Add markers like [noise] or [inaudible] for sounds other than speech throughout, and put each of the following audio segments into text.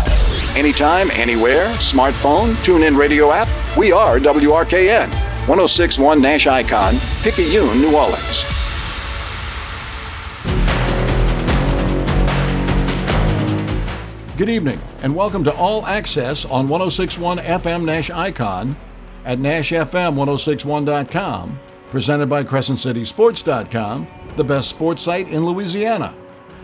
Orleans. Anytime, anywhere, smartphone, tune in radio app. We are WRKN. 1061 Nash Icon, Picayune, New Orleans. Good evening, and welcome to All Access on 1061 FM Nash Icon at NashFM1061.com, presented by CrescentCitySports.com, the best sports site in Louisiana.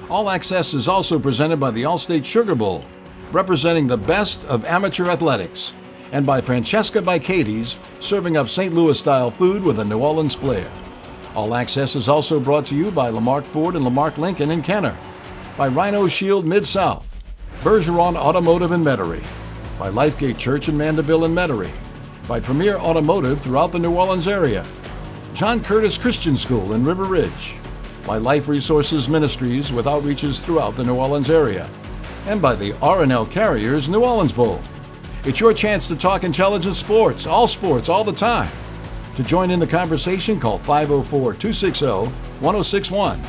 All Access is also presented by the Allstate Sugar Bowl, representing the best of amateur athletics, and by Francesca by Katie's, serving up St. Louis style food with a New Orleans flair. All Access is also brought to you by Lamarque Ford and Lamarque Lincoln in Kenner, by Rhino Shield Mid South, Bergeron Automotive in Metairie, by Lifegate Church in Mandeville and Metairie, by Premier Automotive throughout the New Orleans area, John Curtis Christian School in River Ridge, by Life Resources Ministries with outreaches throughout the New Orleans area, and by the R&L Carriers New Orleans Bowl. It's your chance to talk intelligent sports, all sports, all the time. To join in the conversation, call 504 260 1061.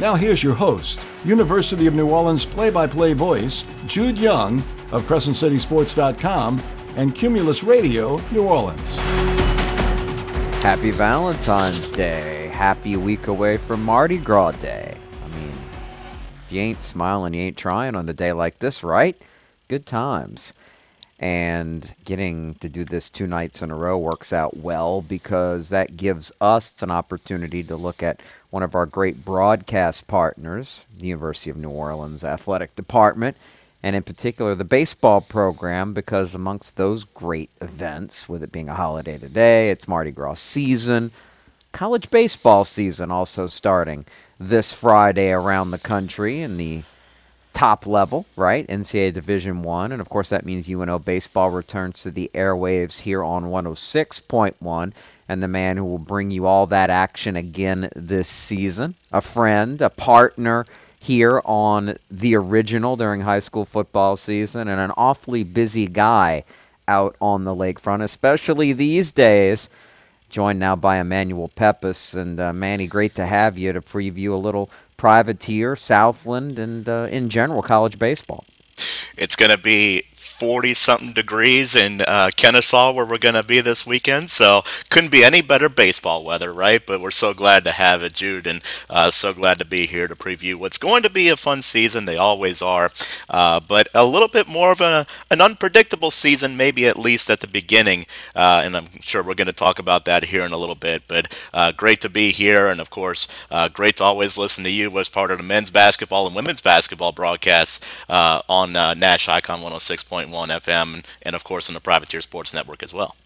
Now, here's your host, University of New Orleans play by play voice, Jude Young of CrescentCitySports.com and Cumulus Radio, New Orleans. Happy Valentine's Day. Happy week away from Mardi Gras Day. You ain't smiling, you ain't trying on a day like this, right? Good times. And getting to do this two nights in a row works out well because that gives us an opportunity to look at one of our great broadcast partners, the University of New Orleans Athletic Department, and in particular the baseball program, because amongst those great events, with it being a holiday today, it's Mardi Gras season, college baseball season also starting this Friday around the country in the top level, right? NCAA Division One, and of course that means UNO baseball returns to the airwaves here on 106.1. And the man who will bring you all that action again this season, a friend, a partner here on the original during high school football season, and an awfully busy guy out on the lakefront, especially these days. Joined now by Emmanuel Peppus. And uh, Manny, great to have you to preview a little privateer, Southland, and uh, in general college baseball. It's going to be 40 something degrees in uh, Kennesaw where we're going to be this weekend. So couldn't be any better baseball weather, right? But we're so glad to have it, Jude, and uh, so glad to be here to preview what's going to be a fun season. They always are, uh, but a little bit more of a, an unpredictable season, maybe at least at the beginning. Uh, and I'm sure we're going to talk about that here in a little bit. But uh, great to be here, and of course, uh, great to always listen to you as part of the men's basketball and women's basketball broadcasts on Nash Icon 106.1. FM, and of course on the Privateer Sports Network as well.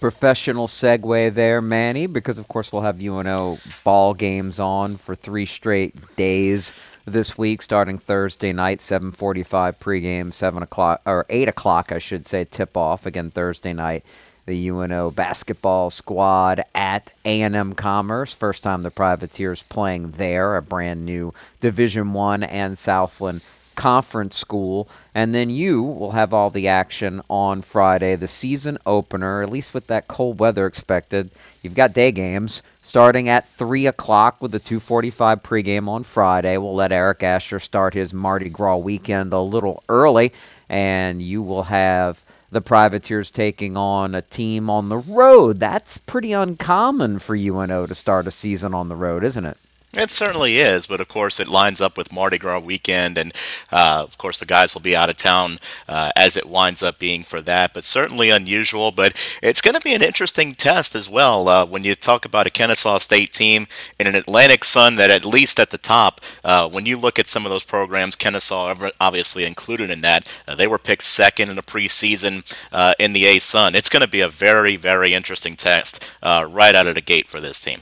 Professional segue there, Manny, because of course we'll have UNO ball games on for three straight days this week, starting Thursday night, 7:45 pregame, seven o'clock or eight o'clock, I should say, tip off again Thursday night. The UNO basketball squad at A&M Commerce. First time the Privateers playing there, a brand new Division One and Southland conference school. And then you will have all the action on Friday, the season opener, at least with that cold weather expected. You've got day games starting at 3 o'clock with the 245 pregame on Friday. We'll let Eric Asher start his Mardi Gras weekend a little early, and you will have the Privateers taking on a team on the road. That's pretty uncommon for UNO to start a season on the road, isn't it? It certainly is, but of course it lines up with Mardi Gras weekend, and uh, of course the guys will be out of town uh, as it winds up being for that. But certainly unusual. But it's going to be an interesting test as well uh, when you talk about a Kennesaw State team in an Atlantic Sun that, at least at the top, uh, when you look at some of those programs, Kennesaw obviously included in that, uh, they were picked second in the preseason uh, in the A Sun. It's going to be a very, very interesting test right out of the gate for this team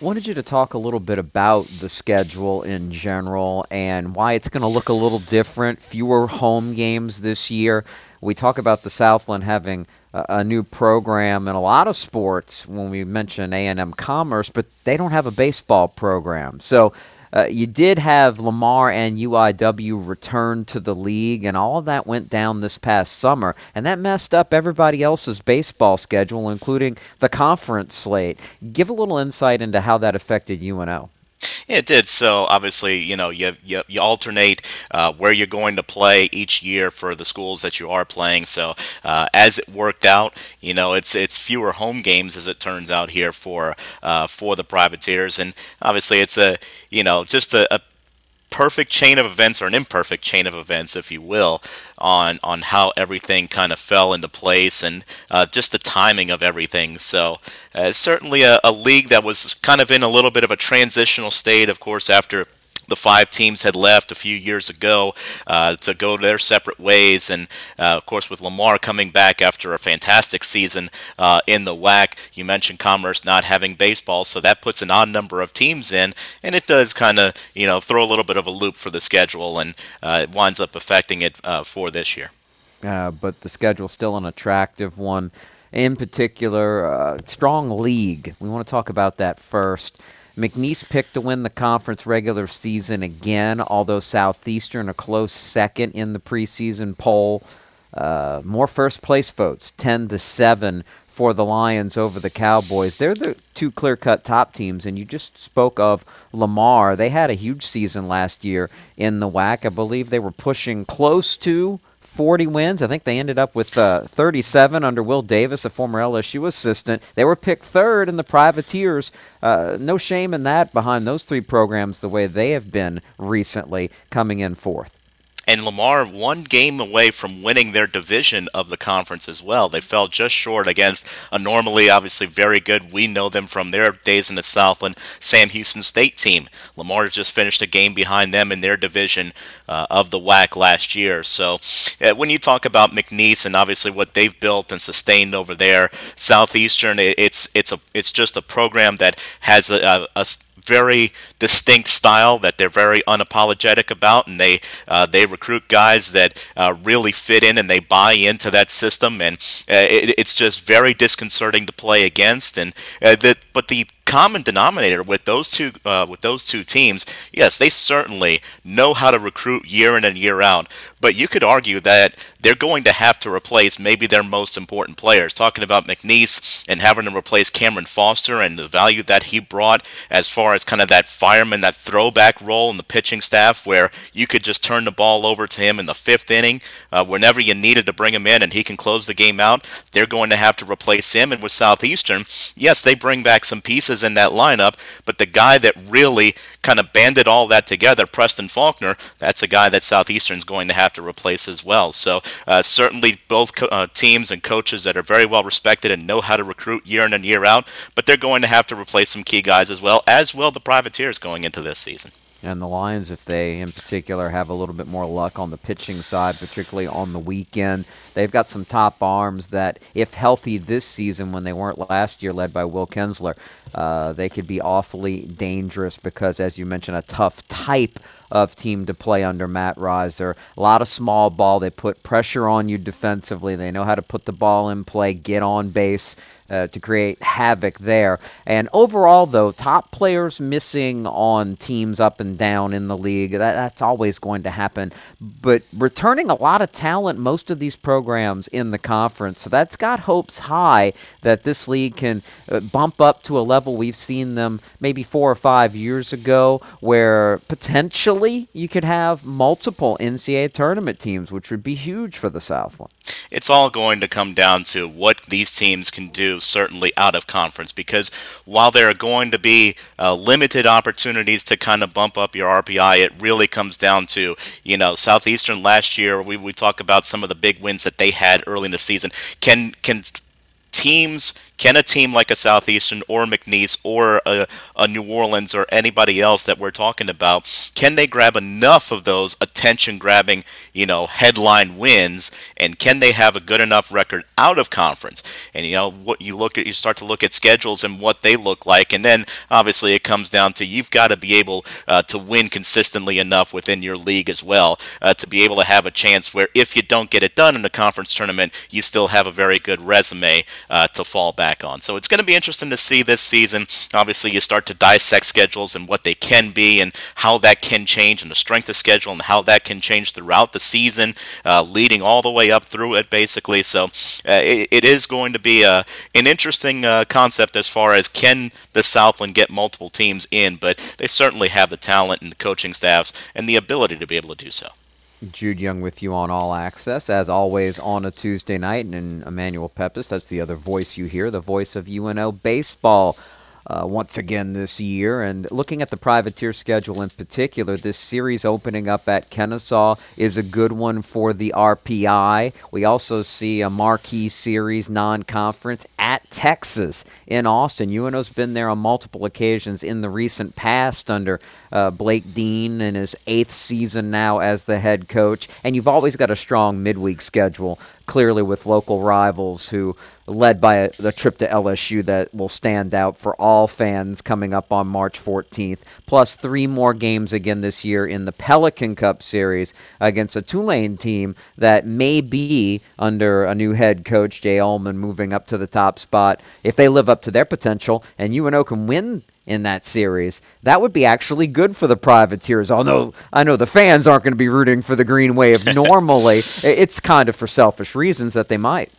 wanted you to talk a little bit about the schedule in general and why it's going to look a little different. Fewer home games this year. We talk about the Southland having a, new program in a lot of sports when we mention A&M Commerce, but they don't have a baseball program. So uh, you did have Lamar and UIW return to the league, and all of that went down this past summer, and that messed up everybody else's baseball schedule, including the conference slate. Give a little insight into how that affected UNO. It did. So obviously, you know, you you, you alternate uh, where you're going to play each year for the schools that you are playing. So uh, as it worked out, you know, it's it's fewer home games as it turns out here for uh, for the privateers, and obviously it's a you know just a, a perfect chain of events or an imperfect chain of events, if you will, on on how everything kind of fell into place and uh, just the timing of everything. So uh, certainly a, a league that was kind of in a little bit of a transitional state, of course, after the five teams had left a few years ago uh, to go their separate ways. And uh, of course, with Lamar coming back after a fantastic season uh, in the WAC, you mentioned Commerce not having baseball, so that puts an odd number of teams in, and it does kind of you know throw a little bit of a loop for the schedule, and uh, it winds up affecting it uh, for this year. Uh, but the schedule's still an attractive one. In particular, strong league. We want to talk about that first. McNeese picked to win the conference regular season again, although Southeastern a close second in the preseason poll. Uh, more first place votes, 10 to 7 for the Lions over the Cowboys. They're the two clear cut top teams, and you just spoke of Lamar. They had a huge season last year in the WAC. I believe they were pushing close to 40 wins. I think they ended up with uh, 37 under Will Davis, a former LSU assistant. They were picked third in the Privateers. Uh, no shame in that behind those three programs, the way they have been recently, coming in fourth and Lamar one game away from winning their division of the conference as well. They fell just short against a normally, obviously, very good. We know them from their days in the Southland Sam Houston State team. Lamar just finished a game behind them in their division uh, of the WAC last year. So uh, when you talk about McNeese and obviously what they've built and sustained over there, Southeastern, it, it's it's a it's just a program that has a, a, a very distinct style that they're very unapologetic about, and they uh, they recruit guys that uh, really fit in and they buy into that system, and uh, it, it's just very disconcerting to play against. And uh, that, but the common denominator with those two uh, with those two teams, yes, they certainly know how to recruit year in and year out. But you could argue that they're going to have to replace maybe their most important players. Talking about McNeese and having to replace Cameron Foster and the value that he brought as far as kind of that fireman, that throwback role in the pitching staff, where you could just turn the ball over to him in the fifth inning uh, whenever you needed to bring him in, and he can close the game out. They're going to have to replace him. And with Southeastern, yes, they bring back some pieces in that lineup, but the guy that really kind of banded all that together, Preston Faulkner, that's a guy that Southeastern's going to have to replace as well. So uh, certainly both co- uh, teams and coaches that are very well respected and know how to recruit year in and year out, but they're going to have to replace some key guys as well, as will the Privateers going into this season. And the Lions, if they in particular have a little bit more luck on the pitching side, particularly on the weekend, they've got some top arms that, if healthy this season when they weren't last year, led by Will Kinsler, uh, they could be awfully dangerous because, as you mentioned, a tough type of team to play under Matt Riser. A lot of small ball. They put pressure on you defensively. They know how to put the ball in play, get on base uh, to create havoc there. And overall, though, top players missing on teams up and down in the league, that, that's always going to happen. But returning a lot of talent, most of these programs in the conference. So that's got hopes high that this league can uh, bump up to a level we've seen them maybe four or five years ago, where potentially you could have multiple NCAA tournament teams, which would be huge for the Southland. It's all going to come down to what these teams can do certainly out of conference because while there are going to be uh, limited opportunities to kind of bump up your RPI, it really comes down to, you know, Southeastern last year, we, we talk about some of the big wins that they had early in the season. Can, can teams can a team like a Southeastern or McNeese or a, a, New Orleans or anybody else that we're talking about, can they grab enough of those attention grabbing, you know, headline wins and can they have a good enough record out of conference? And you know, what you look at you start to look at schedules and what they look like and then obviously it comes down to you've got to be able uh, to win consistently enough within your league as well uh, to be able to have a chance where if you don't get it done in the conference tournament, you still have a very good resume uh, to fall back back on. So it's going to be interesting to see this season. Obviously, you start to dissect schedules and what they can be and how that can change and the strength of schedule and how that can change throughout the season, uh, leading all the way up through it, basically. So uh, it, it is going to be uh, an interesting uh, concept as far as can the Southland get multiple teams in, but they certainly have the talent and the coaching staffs and the ability to be able to do so. Jude Young with you on All Access, as always, on a Tuesday night. And Emmanuel Pepis, that's the other voice you hear, the voice of UNO baseball uh, once again this year. And looking at the privateer schedule in particular, this series opening up at Kennesaw is a good one for the RPI. We also see a marquee series non conference at Texas in Austin. UNO's been there on multiple occasions in the recent past under uh, Blake Dean in his eighth season now as the head coach. And you've always got a strong midweek schedule clearly with local rivals who led by a, a, trip to LSU that will stand out for all fans coming up on March 14th, plus three more games again this year in the Pelican Cup Series against a Tulane team that may be under a new head coach, Jay Uhlman, moving up to the top spot. If they live up to their potential and UNO can win in that series. That would be actually good for the privateers. Although I know the fans aren't going to be rooting for the Green Wave [laughs] normally. it's kind of for selfish reasons that they might.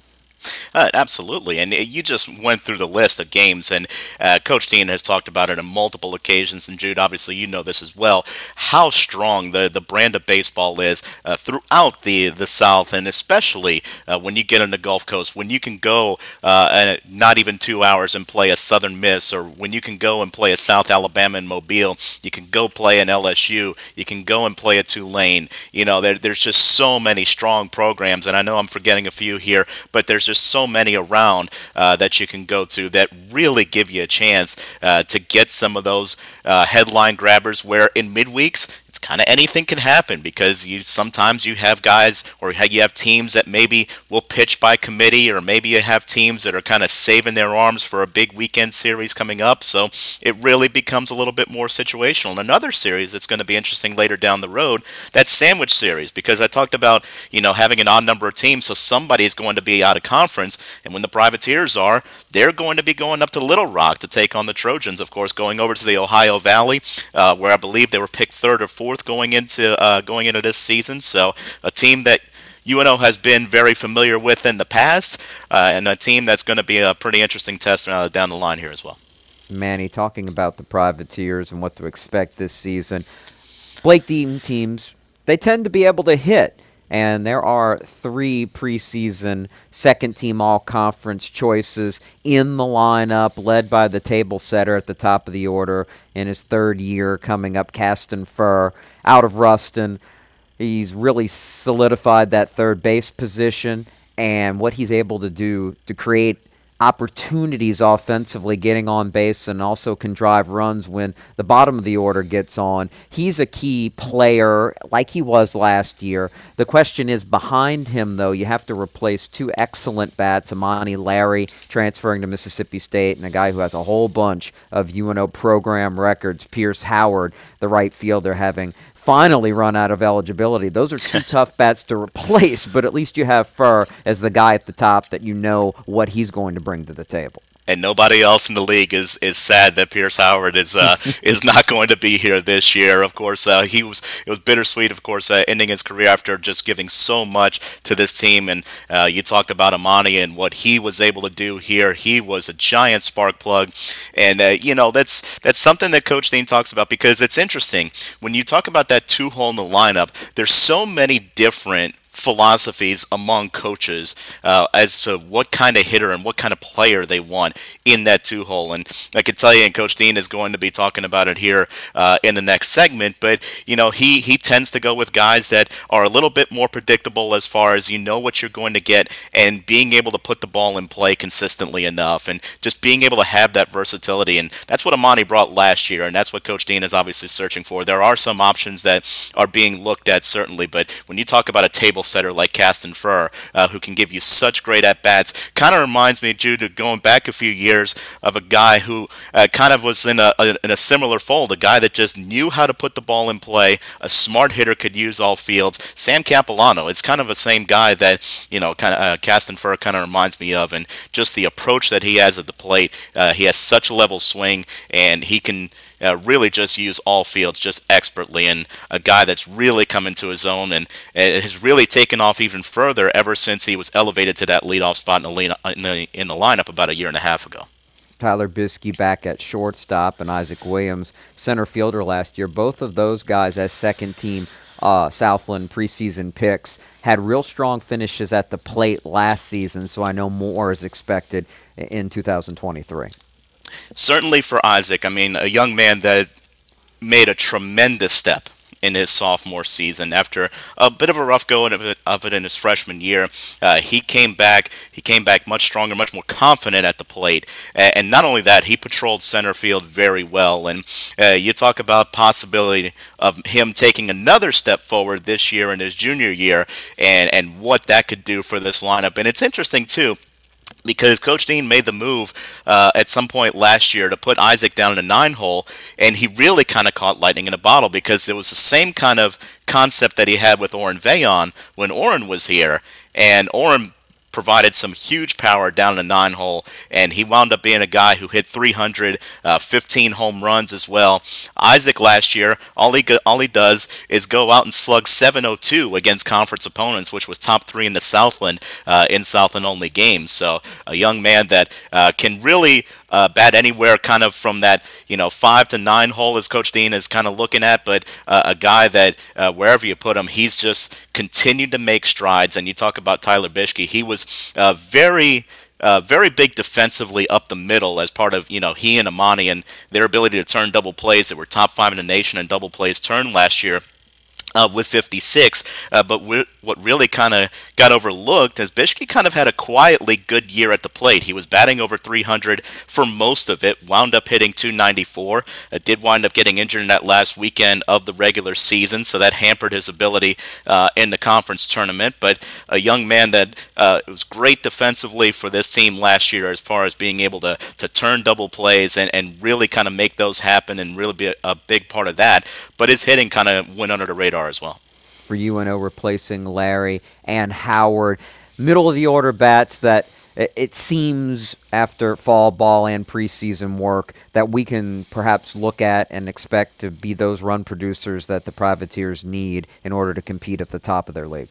Uh, absolutely, and you just went through the list of games, and uh, Coach Dean has talked about it on multiple occasions. And Jude, obviously, you know this as well. How strong the the brand of baseball is uh, throughout the the South, and especially uh, when you get on the Gulf Coast, when you can go uh, not even two hours and play a Southern Miss, or when you can go and play a South Alabama in Mobile, you can go play an LSU, you can go and play a Tulane. You know, there, there's just so many strong programs, and I know I'm forgetting a few here, but there's just so many around uh, that you can go to that really give you a chance uh, to get some of those uh, headline grabbers where in midweeks kind of anything can happen because you sometimes you have guys or you have teams that maybe will pitch by committee or maybe you have teams that are kind of saving their arms for a big weekend series coming up. So it really becomes a little bit more situational. And another series that's going to be interesting later down the road that sandwich series because I talked about you know having an odd number of teams so somebody is going to be out of conference and when the privateers are they're going to be going up to Little Rock to take on the Trojans of course going over to the Ohio Valley uh, where I believe they were picked third or fourth going into uh, going into this season. So a team that UNO has been very familiar with in the past, uh, and a team that's going to be a pretty interesting test down the line here as well. Manny, talking about the Privateers and what to expect this season, Blake Dean teams they tend to be able to hit. And there are three preseason second team all conference choices in the lineup, led by the table setter at the top of the order in his third year coming up, Kasten Furr out of Ruston. He's really solidified that third base position and what he's able to do to create opportunities offensively getting on base and also can drive runs when the bottom of the order gets on. He's a key player like he was last year. The question is behind him, though, you have to replace two excellent bats, Amani Larry transferring to Mississippi State and a guy who has a whole bunch of UNO program records, Pierce Howard, the right fielder, having finally run out of eligibility. Those are two [laughs] tough bats to replace, but at least you have Furr as the guy at the top that you know what he's going to bring to the table and nobody else in the league is, is sad that Pierce Howard is uh, [laughs] is not going to be here this year. Of course, uh, he was it was bittersweet. Of course, uh, ending his career after just giving so much to this team. And uh, you talked about Amani and what he was able to do here. He was a giant spark plug, and uh, you know that's that's something that Coach Dean talks about because it's interesting when you talk about that two hole in the lineup. There's so many different philosophies among coaches uh, as to what kind of hitter and what kind of player they want in that two hole. And I can tell you, and Coach Dean is going to be talking about it here uh, in the next segment. But you know, he he tends to go with guys that are a little bit more predictable as far as you know what you're going to get, and being able to put the ball in play consistently enough, and just being able to have that versatility. And that's what Amani brought last year, and that's what Coach Dean is obviously searching for. There are some options that are being looked at certainly, but when you talk about a table setter like Kasten uh, who can give you such great at bats. Kind of reminds me, Jude, going back a few years, of a guy who uh, kind of was in a, a, in a similar fold, a guy that just knew how to put the ball in play, a smart hitter could use all fields. Sam Capilano, it's kind of the same guy that you know, kind of uh, Kasten kind of reminds me of, and just the approach that he has at the plate. Uh, he has such a level swing, and he can uh, really just use all fields just expertly, and a guy that's really come into his own and, and has really taken off even further ever since he was elevated to that leadoff spot in the, lead, in the, in the lineup about a year and a half ago. Tyler Bischke back at shortstop and Isaac Williams center fielder last year. Both of those guys as second team uh, Southland preseason picks had real strong finishes at the plate last season, so I know more is expected in 2023 certainly for Isaac, I mean, a young man that made a tremendous step in his sophomore season. After a bit of a rough go of it, of it in his freshman year, uh, he came back. He came back much stronger, much more confident at the plate. And not only that, he patrolled center field very well. And uh, you talk about possibility of him taking another step forward this year in his junior year, and and what that could do for this lineup. And it's interesting too because Coach Dean made the move uh, at some point last year to put Isaac down in a nine hole, and he really kind of caught lightning in a bottle because it was the same kind of concept that he had with Oren Veillon when Oren was here, and Oren provided some huge power down the nine hole, and he wound up being a guy who hit 300, uh, 15 home runs as well. Isaac last year, all he go, all he does is go out and slug 702 against conference opponents, which was top three in the Southland uh, in Southland only games. So a young man that uh, can really uh, bat anywhere kind of from that you know five to nine hole as Coach Dean is kind of looking at, but uh, a guy that uh, wherever you put him, he's just continued to make strides. And you talk about Tyler Bischke, he was uh, very. Uh, very big defensively up the middle as part of you know he and Amani and their ability to turn double plays that were top five in the nation in double plays turned last year uh, with 56. Uh, but what really kind of got overlooked is Bischke kind of had a quietly good year at the plate. He was batting over 300 for most of it, wound up hitting 294. Uh, did wind up getting injured in that last weekend of the regular season, so that hampered his ability uh, in the conference tournament. But a young man that uh, was great defensively for this team last year as far as being able to, to turn double plays and, and really kind of make those happen and really be a, a big part of that. But his hitting kind of went under the radar as well. For UNO replacing Larry and Howard, middle of the order bats that it seems after fall ball and preseason work that we can perhaps look at and expect to be those run producers that the privateers need in order to compete at the top of their league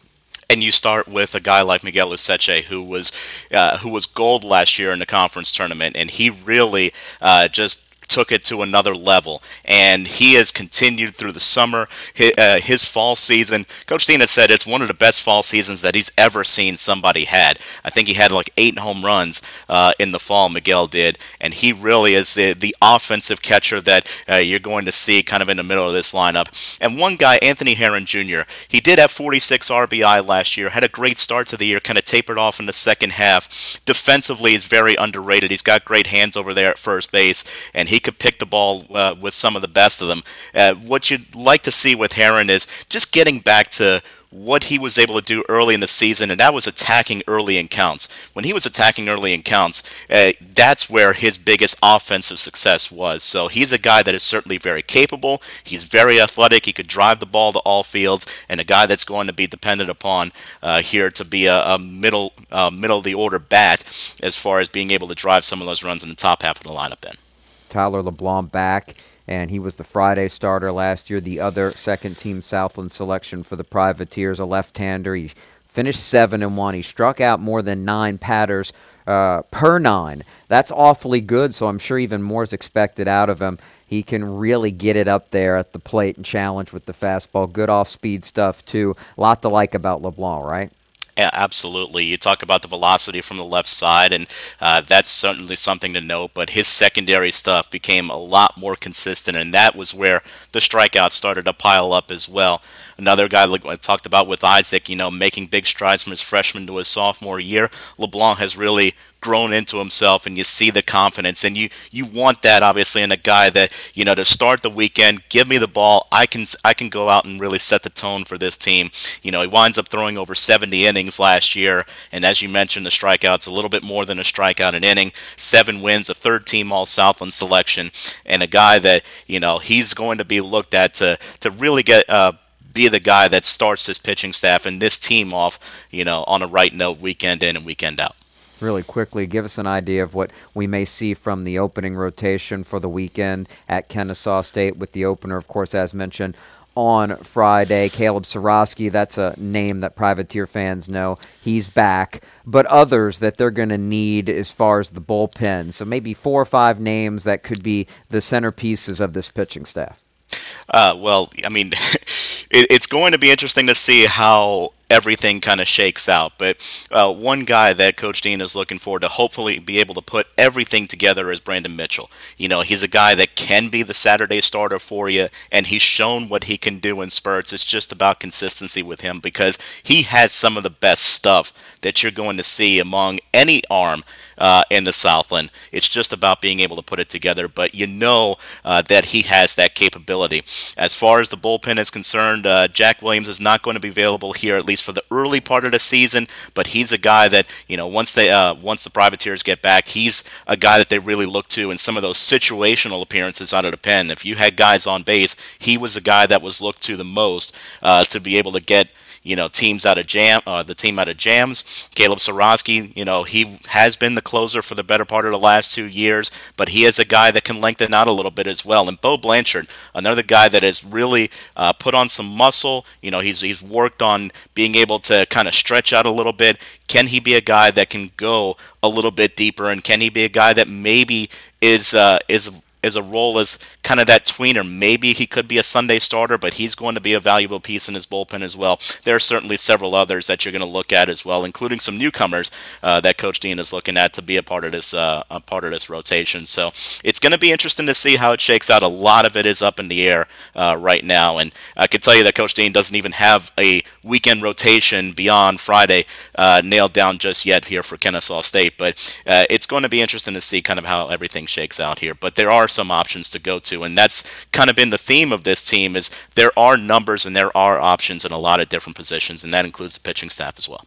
and you start with a guy like Miguel Useche, who was uh, who was gold last year in the conference tournament, and he really uh, just took it to another level. And he has continued through the summer, his, uh, his fall season. Coach has said it's one of the best fall seasons that he's ever seen somebody had. I think he had like eight home runs uh, in the fall, Miguel did. And he really is the, the offensive catcher that uh, you're going to see kind of in the middle of this lineup. And one guy, Anthony Herron Jr., he did have 46 RBI last year, had a great start to the year, kind of tapered off in the second half. Defensively, he's very underrated. He's got great hands over there at first base, and he could pick the ball uh, with some of the best of them. Uh, what you'd like to see with Herron is just getting back to what he was able to do early in the season, and that was attacking early in counts. When he was attacking early in counts, uh, that's where his biggest offensive success was. So he's a guy that is certainly very capable. He's very athletic. He could drive the ball to all fields, and a guy that's going to be dependent upon uh, here to be a, a middle uh, middle of the order bat as far as being able to drive some of those runs in the top half of the lineup. Then. Tyler LeBlanc back, and he was the Friday starter last year, the other second team Southland selection for the Privateers, a left hander. He finished 7 and 1. He struck out more than nine patters uh, per nine. That's awfully good, so I'm sure even more is expected out of him. He can really get it up there at the plate and challenge with the fastball. Good off speed stuff, too. A lot to like about LeBlanc, right? Yeah, absolutely. You talk about the velocity from the left side, and uh, that's certainly something to note. But his secondary stuff became a lot more consistent, and that was where the strikeouts started to pile up as well. Another guy like I talked about with Isaac, you know, making big strides from his freshman to his sophomore year. LeBlanc has really grown into himself, and you see the confidence, and you you want that obviously in a guy that you know to start the weekend, give me the ball, I can I can go out and really set the tone for this team. You know, he winds up throwing over 70 innings last year, and as you mentioned, the strikeouts a little bit more than a strikeout an inning, seven wins, a third team All Southland selection, and a guy that you know he's going to be looked at to to really get. Uh, be the guy that starts this pitching staff and this team off, you know, on a right note weekend in and weekend out really quickly, give us an idea of what we may see from the opening rotation for the weekend at Kennesaw State with the opener, of course, as mentioned on Friday. Caleb Seroski, that's a name that privateer fans know. He's back. But others that they're going to need as far as the bullpen. So maybe four or five names that could be the centerpieces of this pitching staff. Uh, well, I mean, [laughs] it, it's going to be interesting to see how everything kind of shakes out. But uh, one guy that Coach Dean is looking for to hopefully be able to put everything together is Brandon Mitchell. You know, he's a guy that can be the Saturday starter for you, and he's shown what he can do in spurts. It's just about consistency with him because he has some of the best stuff that you're going to see among any arm uh, in the Southland. It's just about being able to put it together, but you know uh, that he has that capability. As far as the bullpen is concerned, uh, Jack Williams is not going to be available here at least for the early part of the season, but he's a guy that you know once they uh, once the privateers get back, he's a guy that they really look to in some of those situational appearances out of the pen. If you had guys on base, he was a guy that was looked to the most uh, to be able to get you know, teams out of jam, uh, the team out of jams. Caleb Seroski, you know, he has been the closer for the better part of the last two years, but he is a guy that can lengthen out a little bit as well. And Bo Blanchard, another guy that has really uh, put on some muscle. You know, he's he's worked on being able to kind of stretch out a little bit. Can he be a guy that can go a little bit deeper? And can he be a guy that maybe is uh, is is a role as kind of that tweener. Maybe he could be a Sunday starter, but he's going to be a valuable piece in his bullpen as well. There are certainly several others that you're going to look at as well, including some newcomers uh, that Coach Dean is looking at to be a part of this uh, a part of this rotation. So it's going to be interesting to see how it shakes out. A lot of it is up in the air uh, right now, and I can tell you that Coach Dean doesn't even have a weekend rotation beyond Friday uh, nailed down just yet here for Kennesaw State. But uh, it's going to be interesting to see kind of how everything shakes out here. But there are some options to go to, and that's kind of been the theme of this team. Is there are numbers and there are options in a lot of different positions, and that includes the pitching staff as well.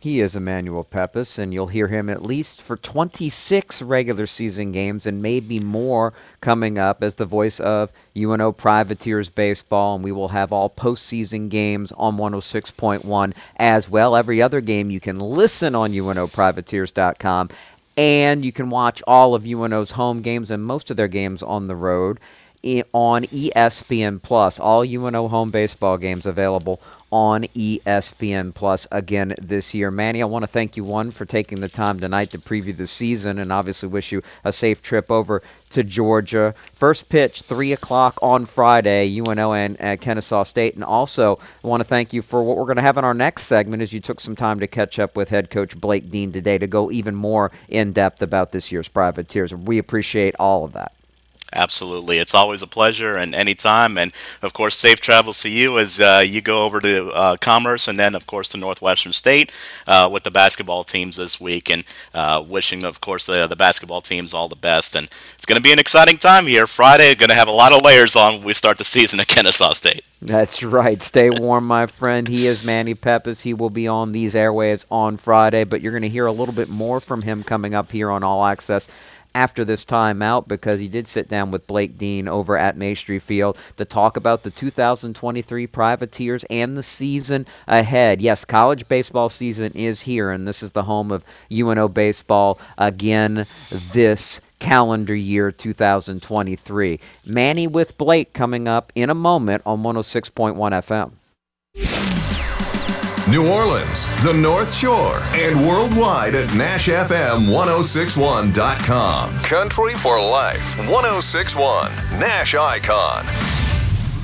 He is Emmanuel Peppus, and you'll hear him at least for 26 regular season games and maybe more coming up as the voice of UNO Privateers Baseball. And we will have all postseason games on 106.1 as well. Every other game you can listen on UNOPrivateers.com and you can watch all of UNO's home games and most of their games on the road on ESPN Plus. All UNO home baseball games available on ESPN Plus again this year. Manny, I want to thank you one for taking the time tonight to preview the season, and obviously wish you a safe trip over to Georgia. First pitch three o'clock on Friday, UNO and uh, Kennesaw State, and also I want to thank you for what we're going to have in our next segment. As you took some time to catch up with head coach Blake Dean today to go even more in depth about this year's Privateers. We appreciate all of that. Absolutely. It's always a pleasure and anytime. And of course, safe travels to you as uh, you go over to uh, Commerce and then, of course, to Northwestern State uh, with the basketball teams this week. And uh, wishing, of course, the, the basketball teams all the best. And it's going to be an exciting time here. Friday, going to have a lot of layers on when we start the season at Kennesaw State. That's right. Stay warm, my friend. He is Manny Peppus. He will be on these airwaves on Friday, but you're going to hear a little bit more from him coming up here on All Access after this timeout because he did sit down with Blake Dean over at Maestri Field to talk about the 2023 Privateers and the season ahead. Yes, college baseball season is here, and this is the home of UNO baseball again this calendar year 2023. Manny with Blake coming up in a moment on 106.1 FM. New Orleans, the North Shore, and worldwide at NashFM1061.com. Country for Life 1061, Nash Icon.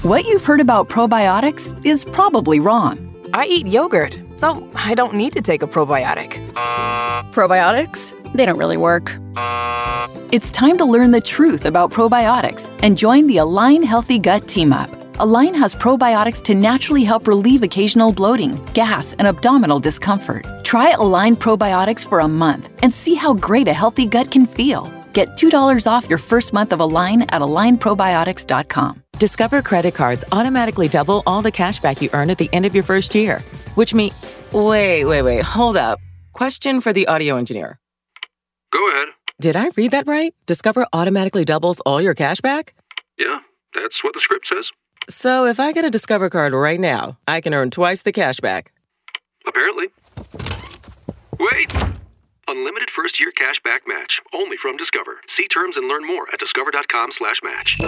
What you've heard about probiotics is probably wrong. I eat yogurt, so I don't need to take a probiotic. Probiotics? They don't really work. It's time to learn the truth about probiotics and join the Align Healthy Gut team up. Align has probiotics to naturally help relieve occasional bloating, gas, and abdominal discomfort. Try Align probiotics for a month and see how great a healthy gut can feel. Get $2 off your first month of Align at alignprobiotics.com. Discover credit cards automatically double all the cash back you earn at the end of your first year, which means. Wait, wait, wait, hold up. Question for the audio engineer. Go ahead. Did I read that right? Discover automatically doubles all your cash back? Yeah, that's what the script says. So if I get a Discover card right now, I can earn twice the cash back. Apparently. Wait! Unlimited first year cash back match. Only from Discover. See terms and learn more at discover.com slash match.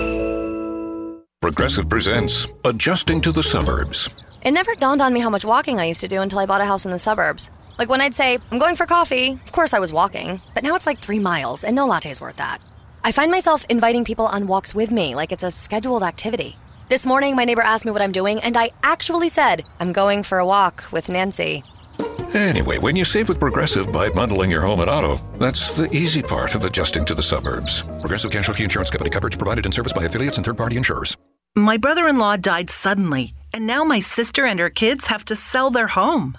Progressive presents Adjusting to the Suburbs. It never dawned on me how much walking I used to do until I bought a house in the suburbs. Like when I'd say, I'm going for coffee, of course I was walking, but now it's like three miles, and no latte is worth that. I find myself inviting people on walks with me like it's a scheduled activity. This morning, my neighbor asked me what I'm doing, and I actually said, I'm going for a walk with Nancy. Anyway, when you save with Progressive by bundling your home and auto, that's the easy part of adjusting to the suburbs. Progressive Casualty Insurance Company coverage provided in service by affiliates and third party insurers. My brother in law died suddenly, and now my sister and her kids have to sell their home.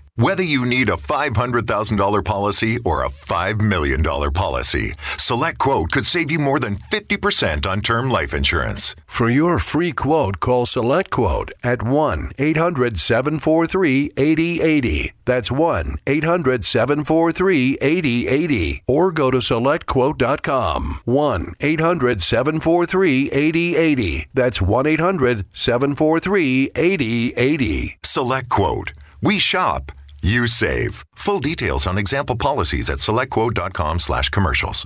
Whether you need a $500,000 policy or a $5 million policy, SelectQuote could save you more than 50% on term life insurance. For your free quote, call SelectQuote at 1 800 743 8080. That's 1 800 743 8080. Or go to SelectQuote.com. 1 800 743 8080. That's 1 800 743 8080. SelectQuote. We shop. You save. Full details on example policies at selectquote.com slash commercials.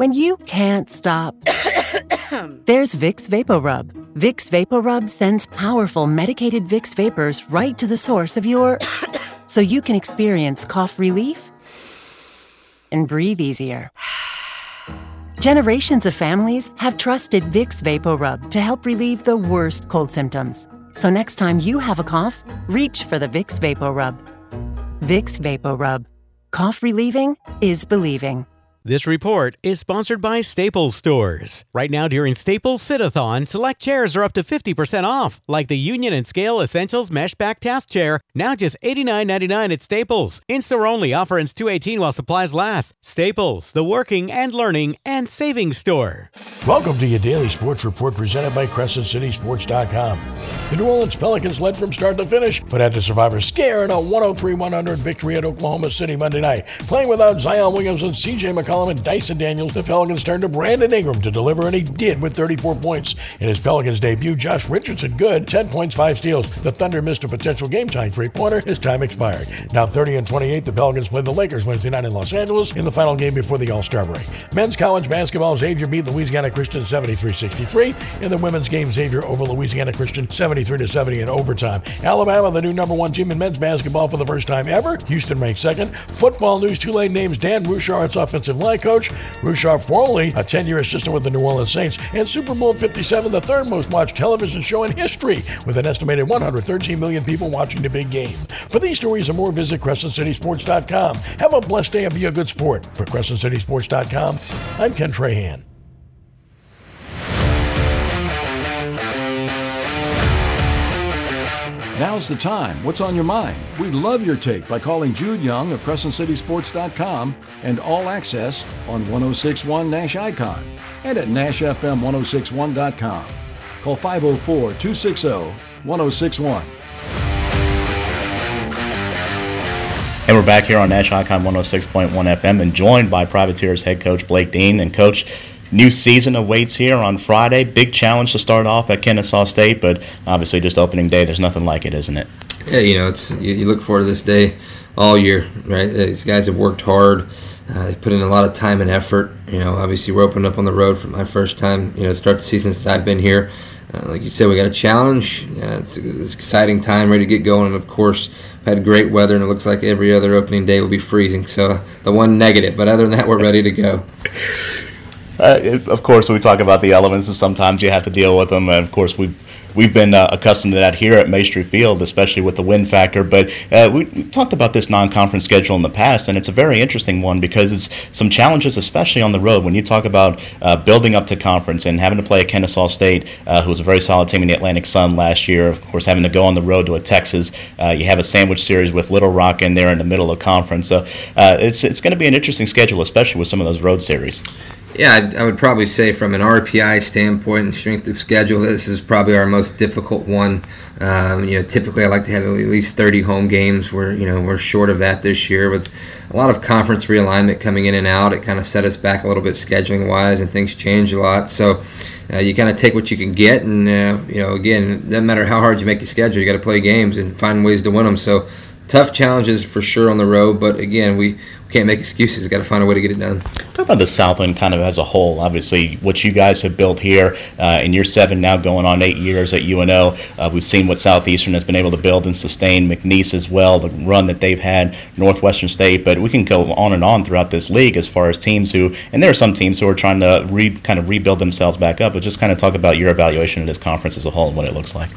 When you can't stop, [coughs] there's Vicks Vapor Rub. Vicks Vapor Rub sends powerful medicated Vicks vapors right to the source of your [coughs] so you can experience cough relief and breathe easier. [sighs] Generations of families have trusted Vicks Vapor Rub to help relieve the worst cold symptoms. So next time you have a cough, reach for the Vicks Vapor Rub. Vicks Vapor Rub. Cough relieving is believing. This report is sponsored by Staples Stores. Right now during Staples Sit-a-thon, select chairs are up to 50% off, like the Union and Scale Essentials Mesh Back Task Chair, now just $89.99 at Staples. In-store only, offer ends 218 while supplies last. Staples, the working and learning and savings store. Welcome to your daily sports report presented by CrescentCitySports.com. The New Orleans Pelicans led from start to finish, but had to survive a scare in a 103-100 victory at Oklahoma City Monday night. Playing without Zion Williams and C.J. McCollum And Dyson Daniels, the Pelicans turned to Brandon Ingram to deliver, and he did with 34 points. In his Pelicans debut, Josh Richardson good, 10 points, 5 steals. The Thunder missed a potential game time three pointer. His time expired. Now 30 and 28, the Pelicans played the Lakers Wednesday night in Los Angeles in the final game before the All Star break. Men's college basketball, Xavier beat Louisiana Christian 73 63. In the women's game, Xavier over Louisiana Christian 73 70 in overtime. Alabama, the new number one team in men's basketball for the first time ever. Houston ranked second. Football news Tulane names Dan Roushar its offensive line coach. Roushar, formerly a 10 year assistant with the New Orleans Saints, and Super Bowl 57, the third most watched television show in history, with an estimated 113 million people watching the big game. For these stories and more, visit CrescentCitySports.com. Have a blessed day and be a good sport. For CrescentCitySports.com, I'm Ken Trahan. Now's the time. What's on your mind? We'd love your take by calling Jude Young of CrescentCitySports.com and All Access on 1061 Nash Icon and at NashFM1061.com. Call 504 260 1061. And we're back here on Nash Icon 106.1 FM and joined by Privateers head coach Blake Dean. And coach, new season awaits here on Friday. Big challenge to start off at Kennesaw State, but obviously just opening day, there's nothing like it, isn't it? Yeah, you know, it's you, you look forward to this day all year, right? These guys have worked hard. Uh, they put in a lot of time and effort. You know, obviously we're opening up on the road for my first time. You know, to start the season since I've been here. Uh, like you said, we got a challenge. Yeah, it's, it's, an exciting time, ready to get going. And of course, had great weather, and it looks like every other opening day will be freezing. So the one negative, but other than that, we're ready to go. [laughs] Uh, of course, we talk about the elements, and sometimes you have to deal with them. And of course, we've we've been uh, accustomed to that here at Maestri Field, especially with the wind factor. But uh, we, we, talked about this non-conference schedule in the past, and it's a very interesting one because it's some challenges, especially on the road. When you talk about uh, building up to conference and having to play at Kennesaw State, uh, who was a very solid team in the Atlantic Sun last year, of course, having to go on the road to a Texas, uh, you have a sandwich series with Little Rock in there in the middle of conference. So it's it's going to be an interesting schedule, especially with some of those road series. Yeah, I, I, would probably say from an RPI standpoint and strength of schedule, this is probably our most difficult one. Um, you know, typically I like to have at least 30 home games. We're you know we're short of that this year with a lot of conference realignment coming in and out. It kind of set us back a little bit scheduling wise, and things change a lot. So. Uh, you kind of take what you can get, and uh, you know, again, doesn't matter how hard you make your schedule. You got to play games and find ways to win them. So, tough challenges for sure on the road, but again, we can't make excuses. Got to find a way to get it done. Talk about the Southland kind of as a whole. Obviously, what you guys have built here uh, in year seven, now going on eight years at UNO. Uh, we've seen what Southeastern has been able to build and sustain. McNeese as well, the run that they've had. Northwestern State, but we can go on and on throughout this league as far as teams who, and there are some teams who are trying to re, kind of rebuild themselves back up. But just kind of talk about your evaluation of this conference as a whole and what it looks like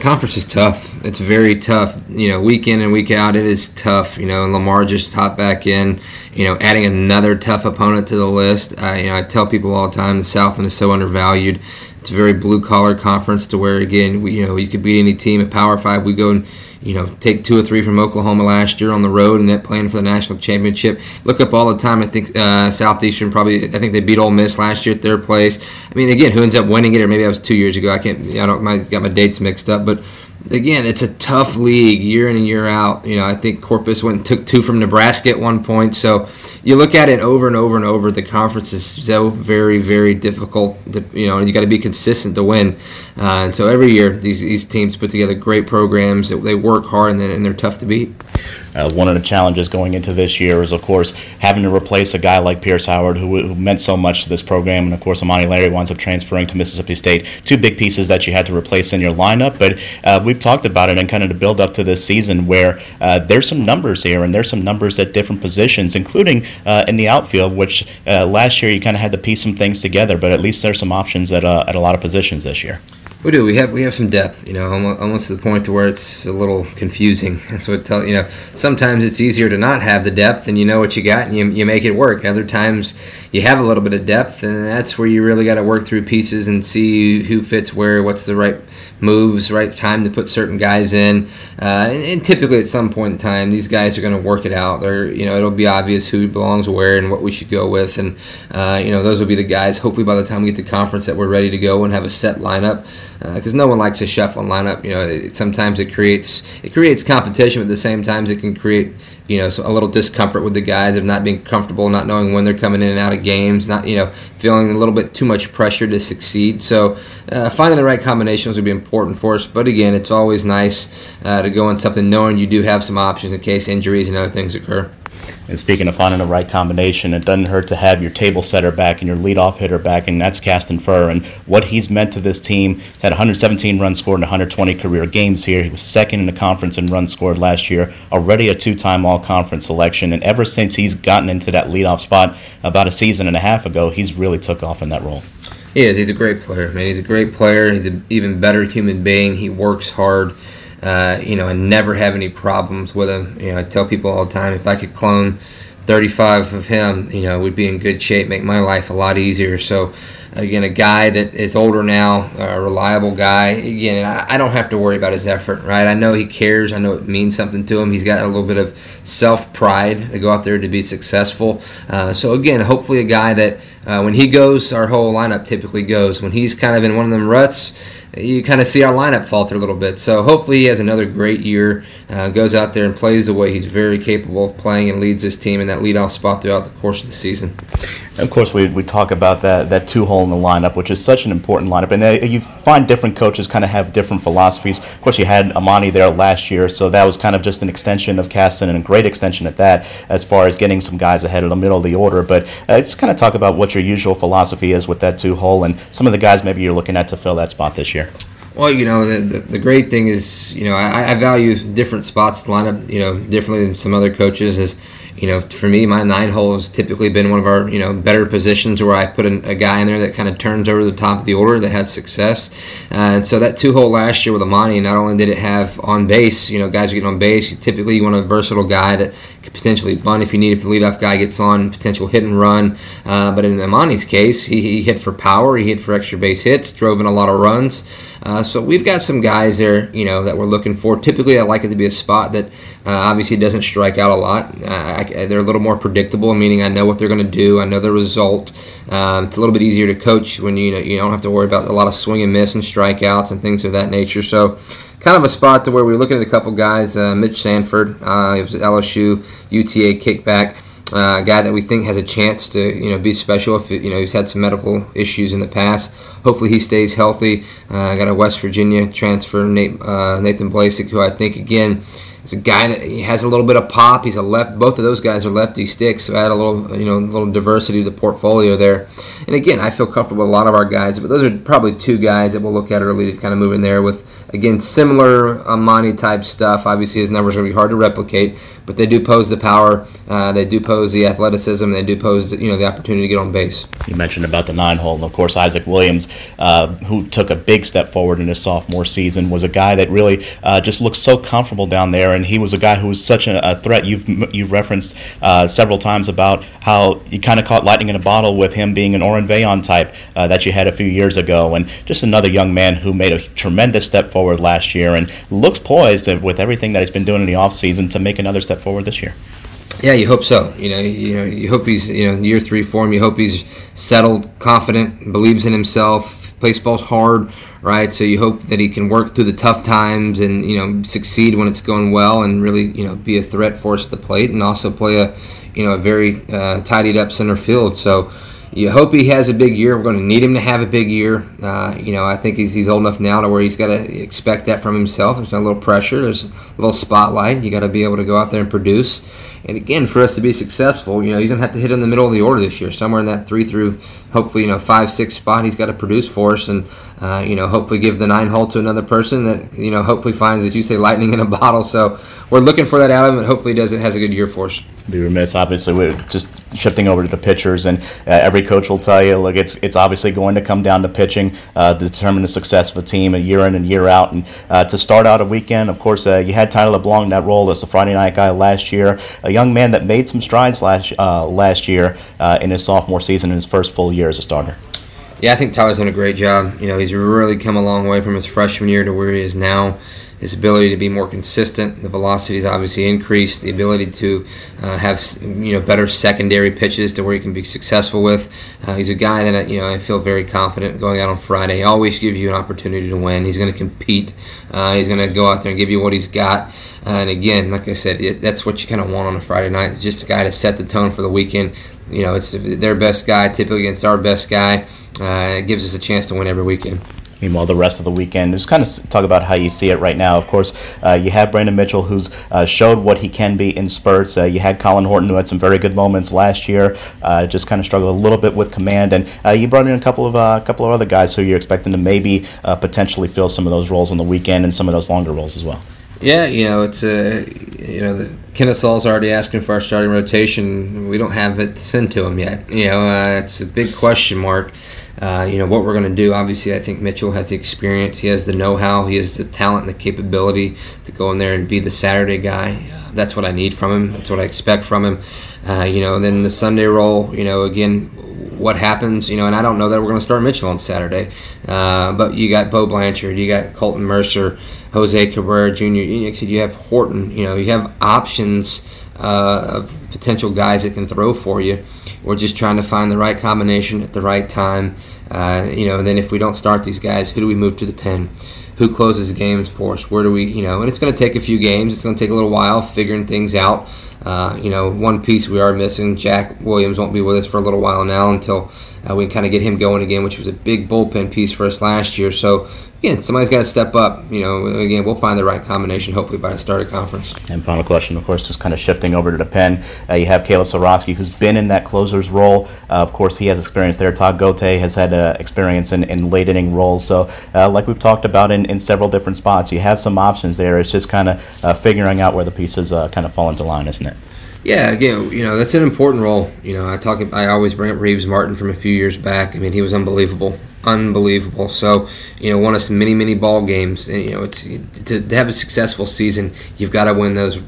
conference is tough. It's very tough. You know, week in and week out, it is tough. You know, and Lamar just hopped back in. You know, adding another tough opponent to the list. I, you know, I tell people all the time the Southland is so undervalued. It's a very blue collar conference to where again, we, you know, you could beat any team at Power Five. We go and you know, take two or three from Oklahoma last year on the road and then playing for the national championship. Look up all the time. I think uh, Southeastern probably. I think they beat Ole Miss last year at their place. I mean, again, who ends up winning it? Or maybe that was two years ago. I can't. I don't. I got my dates mixed up, but again, it's a tough league year in and year out. You know, I think Corpus went and took two from Nebraska at one point. So you look at it over and over and over. The conference is so very, very difficult. To, you know, you got to be consistent to win. Uh, and so every year, these these teams put together great programs. They work hard and, and they're tough to beat. Uh, one of the challenges going into this year is, of course, having to replace a guy like Pierce Howard, who, who meant so much to this program. And, of course, Amani Larry winds up transferring to Mississippi State. Two big pieces that you had to replace in your lineup. But uh, we've talked about it and kind of to build up to this season where uh, there's some numbers here, and there's some numbers at different positions, including uh, in the outfield, which uh, last year you kind of had to piece some things together. But at least there's some options at, uh, at a lot of positions this year. We do. We have we have some depth, you know, almost, almost to the point to where it's a little confusing. [laughs] So it tell you know, sometimes it's easier to not have the depth, and you know what you got, and you, you make it work. Other times you have a little bit of depth, and that's where you really got to work through pieces and see who fits where, what's the right moves, right time to put certain guys in. Uh, and, and, typically, at some point in time, these guys are going to work it out. They're, you know, it'll be obvious who belongs where and what we should go with, and uh, you know, those will be the guys. Hopefully, by the time we get to conference, that we're ready to go and have a set lineup. Because uh, no one likes a shuffle and lineup. You know, it, sometimes it creates it creates competition, but at the same times it can create you know, a little discomfort with the guys of not being comfortable, not knowing when they're coming in and out of games, not, you know, feeling a little bit too much pressure to succeed. So uh, finding the right combinations would be important for us. But again, it's always nice uh, to go on something knowing you do have some options in case injuries and other things occur. And speaking of finding the right combination, it doesn't hurt to have your table setter back and your leadoff hitter back, and that's Kasten Furr. And what he's meant to this team, he's had 117 runs scored in 120 career games here. He was second in the conference in runs scored last year, already a two-time All-Conference selection. And ever since he's gotten into that leadoff spot about a season and a half ago, he's really took off in that role. He is. He's a great player, man. He's a great player. He's an even better human being. He works hard uh, you know, and never have any problems with him. You know, I tell people all the time if I could clone 35 of him, you know, we'd be in good shape, make my life a lot easier. So, again, a guy that is older now, a reliable guy. Again, I, I don't have to worry about his effort, right? I know he cares. I know it means something to him. He's got a little bit of self pride to go out there to be successful. Uh, so, again, hopefully, a guy that uh, when he goes, our whole lineup typically goes. When he's kind of in one of them ruts, you kind of see our lineup falter a little bit. So hopefully he has another great year, uh, goes out there and plays the way he's very capable of playing and leads this team in that leadoff spot throughout the course of the season. Of course, we, we talk about that, that two hole in the lineup, which is such an important lineup. And uh, you find different coaches kind of have different philosophies. Of course, you had Amani there last year, so that was kind of just an extension of Kasten and a great extension at that as far as getting some guys ahead of the middle of the order. But uh, just kind of talk about what your usual philosophy is with that two hole and some of the guys maybe you're looking at to fill that spot this year. Well, you know, the, the, the, great thing is, you know, I, I value different spots to line up, you know, differently than some other coaches. Is you know, for me, my nine hole has typically been one of our, you know, better positions where I put a, a guy in there that kind of turns over the top of the order that had success. Uh, and so that two hole last year with Amani, not only did it have on base, you know, guys are getting on base, typically you want a versatile guy that could potentially bunt if you need, if the leadoff guy gets on, potential hit and run. Uh, but in Amani's case, he, he hit for power, he hit for extra base hits, drove in a lot of runs. Uh, so we've got some guys there, you know, that we're looking for. Typically, I like it to be a spot that uh, obviously doesn't strike out a lot. Uh, I, they're a little more predictable, meaning I know what they're going to do. I know the result. Um, it's a little bit easier to coach when you know you don't have to worry about a lot of swing and miss and strikeouts and things of that nature. So kind of a spot to where we're looking at a couple guys. Uh, Mitch Sanford, uh, it was LSU UTA kickback. Uh, guy that we think has a chance to you know be special if you know he's had some medical issues in the past. Hopefully he stays healthy. Uh, got a West Virginia transfer, Nate, uh, Nathan Blasek, who I think again is a guy that he has a little bit of pop. He's a left. Both of those guys are lefty sticks, so add a little you know a little diversity to the portfolio there. And again, I feel comfortable with a lot of our guys, but those are probably two guys that we'll look at early to kind of move in there with again similar Amani type stuff. Obviously his numbers are going to be hard to replicate, but they do pose the power. Uh, they do pose the athleticism. They do pose you know the opportunity to get on base. You mentioned about the nine hole, and of course Isaac Williams, uh, who took a big step forward in his sophomore season, was a guy that really uh, just looked so comfortable down there, and he was a guy who was such a, a threat. You've you've referenced uh, several times about how you kind of caught lightning in a bottle with him being an Oren Vejan type uh, that you had a few years ago, and just another young man who made a tremendous step forward last year and looks poised with everything that he's been doing in the offseason to make another step forward this year. Yeah, you hope so. You know, you know, you hope he's you know year three form. You hope he's settled, confident, believes in himself, plays balls hard, right? So you hope that he can work through the tough times and you know succeed when it's going well, and really you know be a threat for us at the plate, and also play a you know a very uh, tidied up center field. So you hope he has a big year. We're going to need him to have a big year. Uh, you know, I think he's, he's old enough now to where he's got to expect that from himself. There's a little pressure. There's a little spotlight. You got to be able to go out there and produce. And again, for us to be successful, you know, he's going to have to hit in the middle of the order this year, somewhere in that three through, hopefully, you know, five, six spot. He's got to produce for us, and uh, you know, hopefully give the nine hole to another person that you know, hopefully finds, as you say, lightning in a [laughs] bottle. So we're looking for that out of him, and hopefully, does it has a good year for us. Be remiss, obviously, we're just shifting over to the pitchers, and uh, every coach will tell you, look, it's it's obviously going to come down to pitching uh, to determine the success of a team, a year in and year out. And uh, to start out a weekend, of course, uh, you had Tyler LeBlanc in that role as the Friday night guy last year, a young man that made some strides last uh, last year uh, in his sophomore season, in his first full year as a starter. Yeah, I think Tyler's done a great job. You know, he's really come a long way from his freshman year to where he is now his ability to be more consistent. The velocity has obviously increased. The ability to uh, have you know better secondary pitches to where he can be successful with. Uh, he's a guy that you know I feel very confident going out on Friday. He always gives you an opportunity to win. He's going to compete. Uh, he's going to go out there and give you what he's got. Uh, and again, like I said, it, that's what you kind of want on a Friday night. It's just a guy to set the tone for the weekend. You know, it's their best guy typically against our best guy. Uh, it gives us a chance to win every weekend. Meanwhile, the rest of the weekend, just kind of talk about how you see it right now. Of course, uh, you have Brandon Mitchell, who's uh, showed what he can be in spurts. Uh, you had Colin Horton, who had some very good moments last year, uh, just kind of struggled a little bit with command, and uh, you brought in a couple of a uh, couple of other guys who you're expecting to maybe potentially fill some of those roles on the weekend and some of those longer roles as well. Yeah, you know, it's a you know the Kennesaw's already asking for our starting rotation. We don't have it to send to him yet. You know, it's a big question mark. Uh, you know what we're going to do. Obviously, I think Mitchell has the experience. He has the know-how. He has the talent and the capability to go in there and be the Saturday guy. Uh, that's what I need from him. That's what I expect from him. Uh, you know, and then the Sunday role. You know, again, what happens? You know, and I don't know that we're going to start Mitchell on Saturday. Uh, but you got Bo Blanchard. You got Colton Mercer, Jose Cabrera Jr. You you have Horton. You know, you have options uh, of potential guys that can throw for you. We're just trying to find the right combination at the right time. Uh, you know, and then if we don't start these guys, who do we move to the pen? Who closes games for us? Where do we, you know, and it's going to take a few games. It's going to take a little while figuring things out. Uh, you know, one piece we are missing. Jack Williams won't be with us for a little while now until uh, we kind of get him going again, which was a big bullpen piece for us last year. So again, somebody's got to step up. You know, again, we'll find the right combination hopefully by the start of conference. And final question, of course, just kind of shifting over to the pen. Uh, you have Caleb Seroski, who's been in that closer's role. Uh, of course, he has experience there. Todd Gote has had uh, experience in, in late inning roles. So, uh, like we've talked about in, in several different spots, you have some options there. It's just kind of uh, figuring out where the pieces uh, kind of fall into line, isn't it? Yeah, again, you know that's an important role. You know, I talk, I always bring up Reeves Martin from a few years back. I mean, he was unbelievable unbelievable. So, you know, won us many, many ball games. And, you know, it's to, to have a successful season, you've got to win those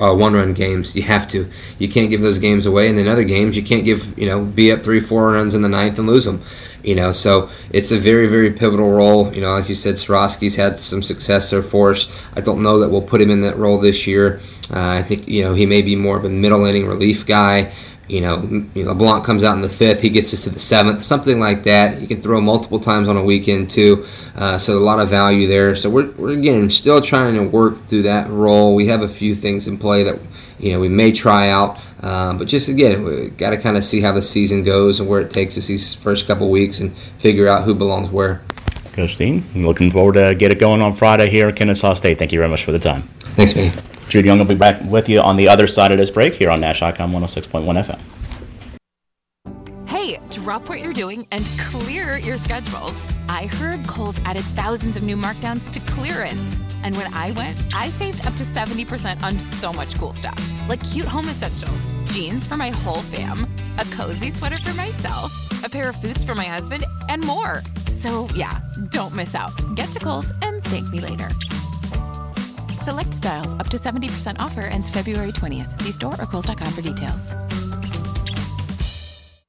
uh, one-run games. You have to. You can't give those games away. And then other games, you can't give, you know, be up three, four runs in the ninth and lose them. You know, so it's a very, very pivotal role. You know, like you said, Seroski's had some success there for us. I don't know that we'll put him in that role this year. Uh, I think, you know, he may be more of a middle inning relief guy. You know, LeBlanc comes out in the fifth, he gets us to the seventh, something like that. He can throw multiple times on a weekend too, uh, so a lot of value there. So we're, we're again still trying to work through that role. We have a few things in play that you know we may try out, um, but just again, we got to kind of see how the season goes and where it takes us these first couple weeks and figure out who belongs where. Coach Dean, looking forward to get it going on Friday here at Kennesaw State. Thank you very much for the time. Thanks, Vinny. Jude Young will be back with you on the other side of this break here on Nash Icon 106.1 FM. Hey, drop what you're doing and clear your schedules. I heard Kohl's added thousands of new markdowns to clearance. And when I went, I saved up to 70% on so much cool stuff. Like cute home essentials, jeans for my whole fam, a cozy sweater for myself, a pair of boots for my husband, and more. So yeah, don't miss out. Get to Kohl's and thank me later. Select styles up to 70% offer ends February 20th. See store or Kohl's.com for details.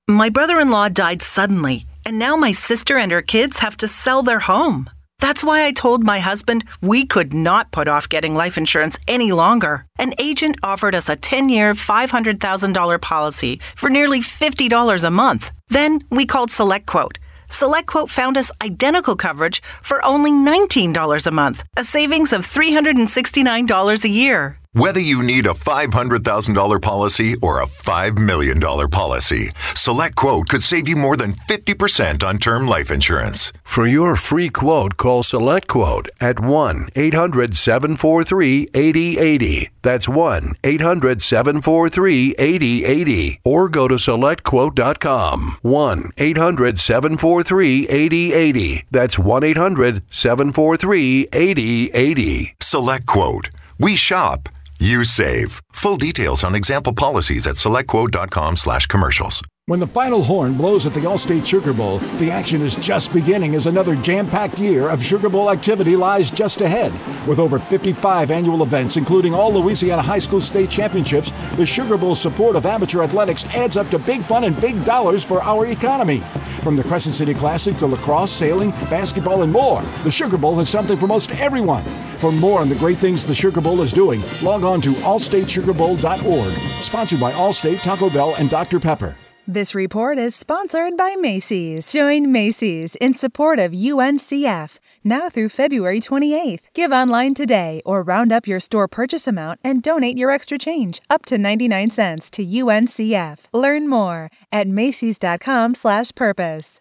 My brother in law died suddenly, and now my sister and her kids have to sell their home. That's why I told my husband we could not put off getting life insurance any longer. An agent offered us a 10 year, $500,000 policy for nearly $50 a month. Then we called SelectQuote. SelectQuote found us identical coverage for only $19 a month, a savings of $369 a year. Whether you need a $500,000 policy or a $5 million policy, Select Quote could save you more than 50% on term life insurance. For your free quote, call Select Quote at 1 800 743 8080. That's 1 800 743 8080. Or go to SelectQuote.com. 1 800 743 8080. That's 1 800 743 8080. Select Quote. We shop. You save. Full details on example policies at selectquote.com slash commercials. When the final horn blows at the Allstate Sugar Bowl, the action is just beginning as another jam packed year of Sugar Bowl activity lies just ahead. With over 55 annual events, including all Louisiana High School State Championships, the Sugar Bowl support of amateur athletics adds up to big fun and big dollars for our economy. From the Crescent City Classic to lacrosse, sailing, basketball, and more, the Sugar Bowl has something for most everyone. For more on the great things the Sugar Bowl is doing, log on to allstatesugarbowl.org. Sponsored by Allstate, Taco Bell, and Dr. Pepper. This report is sponsored by Macy's. Join Macy's in support of UNCF now through February 28th. Give online today or round up your store purchase amount and donate your extra change up to 99 cents to UNCF. Learn more at macys.com/purpose.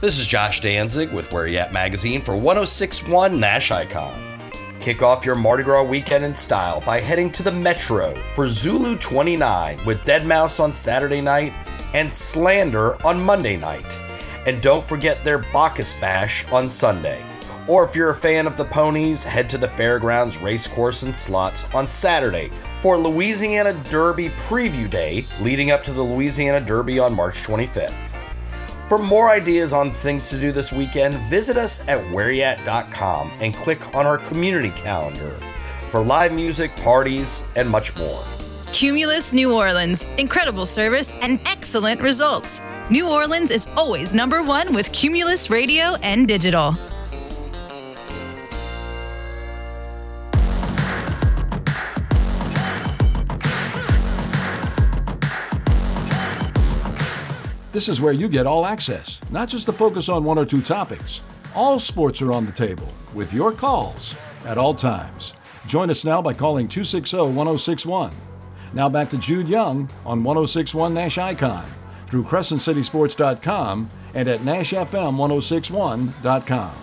This is Josh Danzig with Where You At magazine for 1061 Nash Icon. Kick off your Mardi Gras weekend in style by heading to the Metro for Zulu 29 with Deadmau5 on Saturday night and Slander on Monday night. And don't forget their Bacchus Bash on Sunday. Or if you're a fan of the ponies, head to the Fairgrounds Racecourse and Slots on Saturday for Louisiana Derby Preview Day leading up to the Louisiana Derby on March 25th. For more ideas on things to do this weekend, visit us at whereyat.com and click on our community calendar for live music, parties, and much more. Cumulus New Orleans. Incredible service and excellent results. New Orleans is always number one with Cumulus Radio and Digital. This is where you get all access, not just to focus on one or two topics. All sports are on the table with your calls at all times. Join us now by calling 260 1061. Now back to Jude Young on 1061 Nash Icon through CrescentCitySports.com and at NashFM1061.com.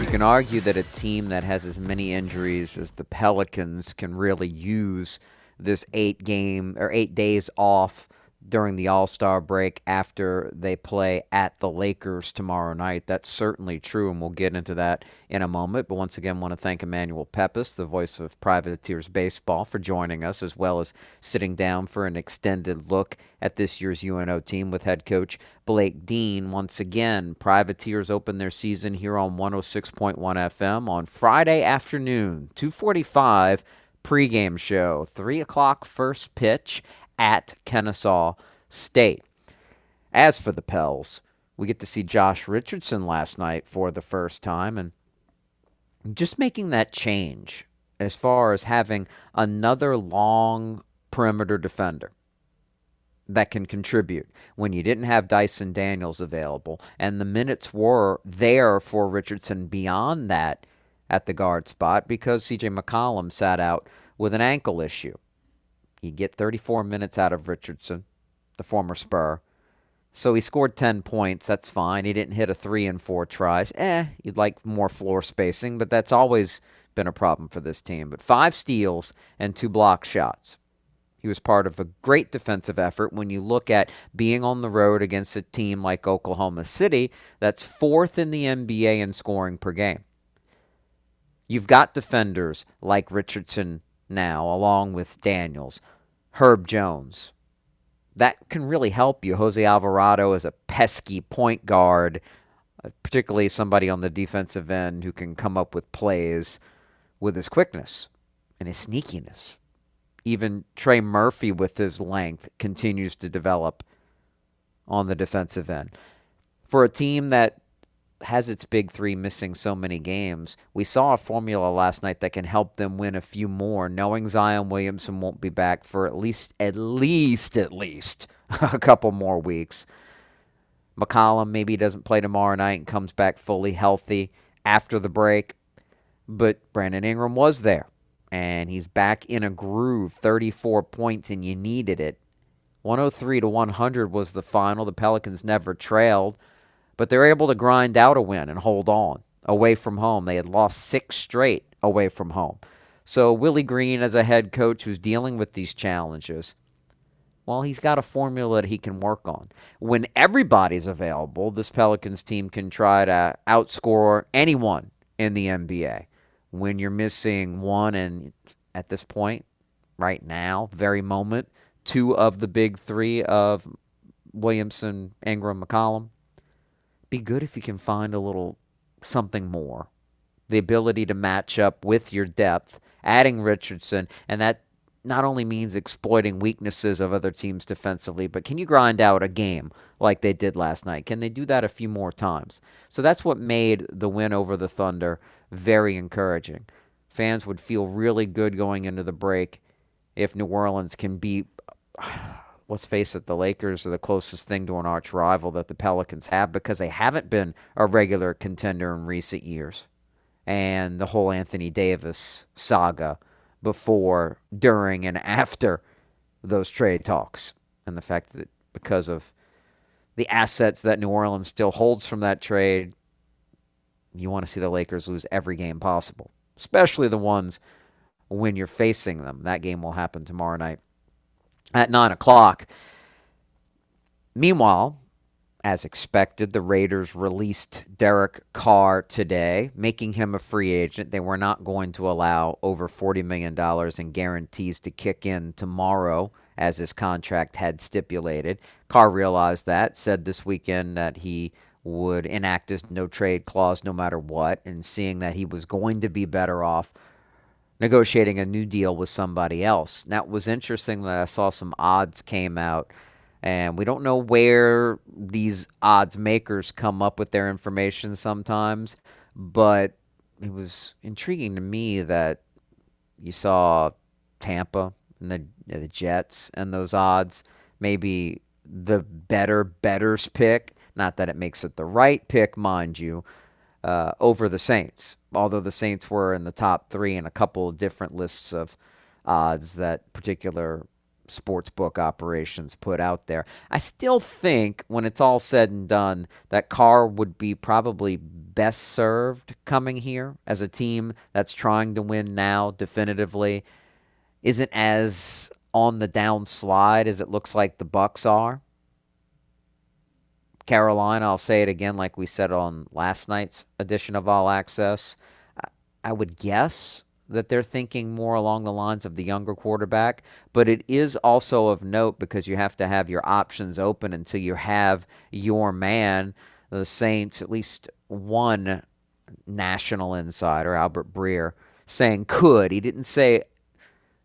You can argue that a team that has as many injuries as the Pelicans can really use this eight game or eight days off during the All Star break after they play at the Lakers tomorrow night. That's certainly true, and we'll get into that in a moment. But once again, want to thank Emmanuel Pepis, the voice of Privateers Baseball, for joining us, as well as sitting down for an extended look at this year's UNO team with head coach Blake Dean. Once again, Privateers open their season here on 106.1 FM on Friday afternoon, 245 pregame show, 3 o'clock first pitch at Kennesaw State. As for the Pels, we get to see Josh Richardson last night for the first time and just making that change as far as having another long perimeter defender that can contribute when you didn't have Dyson Daniels available and the minutes were there for Richardson beyond that at the guard spot because CJ McCollum sat out with an ankle issue. You get 34 minutes out of Richardson, the former Spur. So he scored 10 points. That's fine. He didn't hit a three and four tries. Eh, you'd like more floor spacing, but that's always been a problem for this team. But five steals and two block shots. He was part of a great defensive effort when you look at being on the road against a team like Oklahoma City that's fourth in the NBA in scoring per game. You've got defenders like Richardson now, along with Daniels, Herb Jones. That can really help you. Jose Alvarado is a pesky point guard, uh, particularly somebody on the defensive end who can come up with plays with his quickness and his sneakiness. Even Trey Murphy, with his length, continues to develop on the defensive end. For a team that has its big three missing so many games, we saw a formula last night that can help them win a few more, knowing Zion Williamson won't be back for at least, at least, at least [laughs] a couple more weeks. McCollum maybe doesn't play tomorrow night and comes back fully healthy after the break. But Brandon Ingram was there, and he's back in a groove 34 points, and you needed it. 103 to 100 was the final. The Pelicans never trailed but they're able to grind out a win and hold on away from home. They had lost six straight away from home. So Willie Green, as a head coach who's dealing with these challenges, well, he's got a formula that he can work on. When everybody's available, this Pelicans team can try to outscore anyone in the NBA. When you're missing one, and at this point, right now, very moment, two of the big three of Williamson, Ingram, McCollum, be good if you can find a little something more. The ability to match up with your depth, adding Richardson, and that not only means exploiting weaknesses of other teams defensively, but can you grind out a game like they did last night? Can they do that a few more times? So that's what made the win over the Thunder very encouraging. Fans would feel really good going into the break if New Orleans can beat let's face it, the Lakers are the closest thing to an arch rival that the Pelicans have because they haven't been a regular contender in recent years. And the whole Anthony Davis saga before, during, and after those trade talks. And the fact that because of the assets that New Orleans still holds from that trade, you want to see the Lakers lose every game possible, especially the ones when you're facing them. That game will happen tomorrow night at 9 o'clock. Meanwhile, as expected, the Raiders released Derek Carr today, making him a free agent. They were not going to allow over $40 million in guarantees to kick in tomorrow, as his contract had stipulated. Carr realized that, said this weekend that he would enact his no trade clause no matter what, and seeing that he was going to be better off negotiating a new deal with somebody else. Now, it was interesting that I saw some odds came out, and we don't know where these odds makers come up with their information sometimes, but it was intriguing to me that you saw Tampa and the, the Jets and those odds, maybe the better betters pick. Not that it makes it the right pick, mind you, uh, over the Saints, although the Saints were in the top three in a couple of different lists of odds that particular sports book operations put out there. I still think when it's all said and done that Carr would be probably best served coming here as a team that's trying to win now definitively isn't as on the downslide as it looks like the Bucks are. Carolina, I'll say it again like we said on last night's edition of All Access. I would guess that they're thinking more along the lines of the younger quarterback, but it is also of note because you have to have your options open until you have your man. The Saints, at least one national insider, Albert Breer, saying could. He didn't say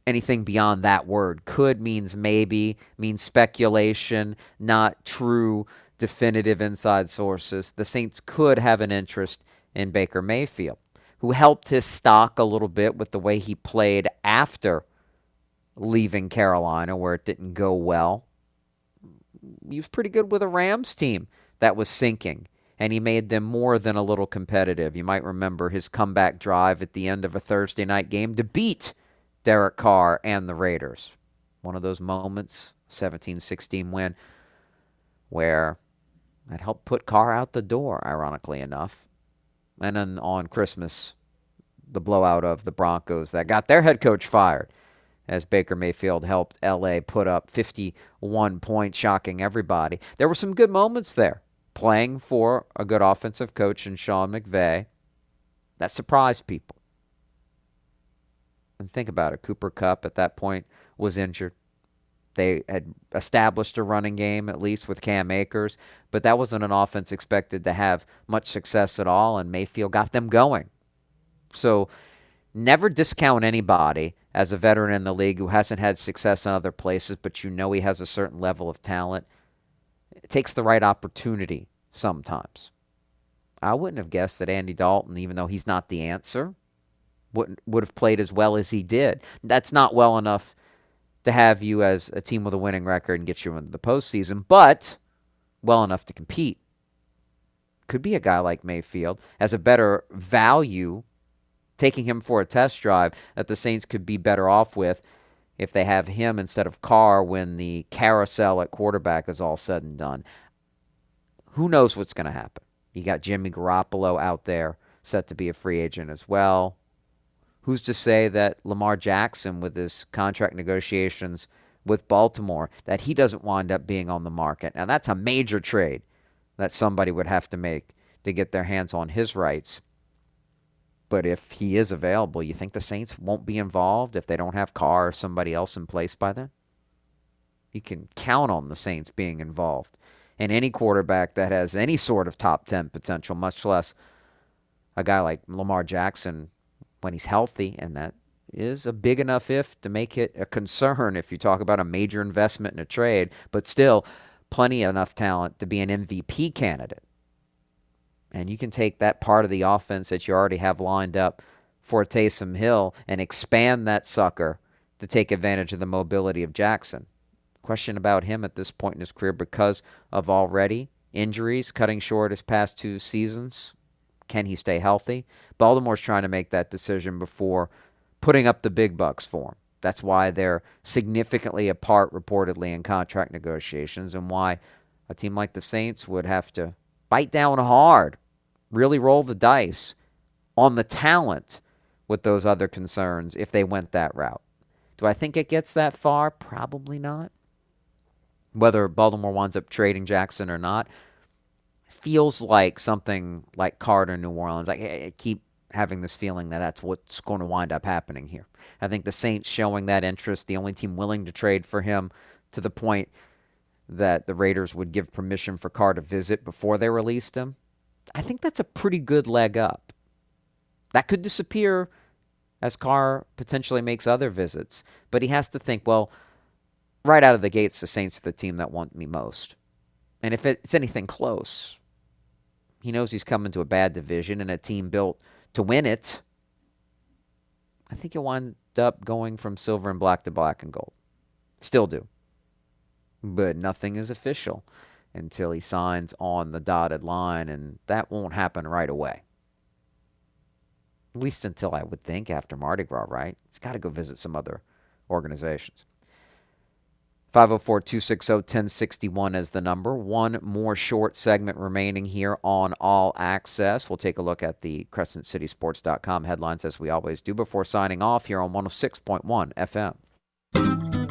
anything beyond that word. Could means maybe, means speculation, not true definitive inside sources. The Saints could have an interest in Baker Mayfield who helped his stock a little bit with the way he played after leaving Carolina, where it didn't go well. He was pretty good with a Rams team that was sinking, and he made them more than a little competitive. You might remember his comeback drive at the end of a Thursday night game to beat Derek Carr and the Raiders. One of those moments, 17 16 win, where that helped put Carr out the door, ironically enough and then on Christmas, the blowout of the Broncos that got their head coach fired as Baker Mayfield helped LA put up 51 points, shocking everybody. There were some good moments there, playing for a good offensive coach in Sean McVay that surprised people. And think about it Cooper Kupp at that point was injured. They had established a running game, at least with Cam Akers, but that wasn't an offense expected to have much success at all, and Mayfield got them going. So never discount anybody as a veteran in the league who hasn't had success in other places, but you know he has a certain level of talent. It takes the right opportunity sometimes. I wouldn't have guessed that Andy Dalton, even though he's not the answer, would would have played as well as he did. That's not well enough to have you as a team with a winning record and get you into the postseason, but well enough to compete. Could be a guy like Mayfield as a better value, taking him for a test drive that the Saints could be better off with if they have him instead of Carr when the carousel at quarterback is all said and done. Who knows what's going to happen? You got Jimmy Garoppolo out there set to be a free agent as well. Who's to say that Lamar Jackson, with his contract negotiations with Baltimore, that he doesn't wind up being on the market? Now, that's a major trade that somebody would have to make to get their hands on his rights. But if he is available, you think the Saints won't be involved if they don't have Carr or somebody else in place by then? You can count on the Saints being involved. And any quarterback that has any sort of top 10 potential, much less a guy like Lamar Jackson when he's healthy, and that is a big enough if to make it a concern if you talk about a major investment in a trade, but still plenty enough talent to be an MVP candidate. And you can take that part of the offense that you already have lined up for Taysom Hill and expand that sucker to take advantage of the mobility of Jackson. Question about him at this point in his career because of already injuries cutting short his past two seasons can he stay healthy? Baltimore's trying to make that decision before putting up the big bucks for him. That's why they're significantly apart, reportedly, in contract negotiations, and why a team like the Saints would have to bite down hard, really roll the dice on the talent with those other concerns if they went that route. Do I think it gets that far? Probably not. Whether Baltimore winds up trading Jackson or not, feels like something like Carter, New Orleans. Like I keep having this feeling that that's what's going to wind up happening here. I think the Saints showing that interest, the only team willing to trade for him to the point that the Raiders would give permission for Carr to visit before they released him. I think that's a pretty good leg up. That could disappear as Carr potentially makes other visits, but he has to think, well, right out of the gates, the Saints are the team that want me most. And if it's anything close, he knows he's coming to a bad division and a team built to win it. I think he'll wind up going from silver and black to black and gold. Still do. But nothing is official until he signs on the dotted line, and that won't happen right away. At least until I would think after Mardi Gras, right? He's got to go visit some other organizations. 504 260 1061 is the number. One more short segment remaining here on All Access. We'll take a look at the CrescentCitySports.com headlines as we always do before signing off here on 106.1 FM.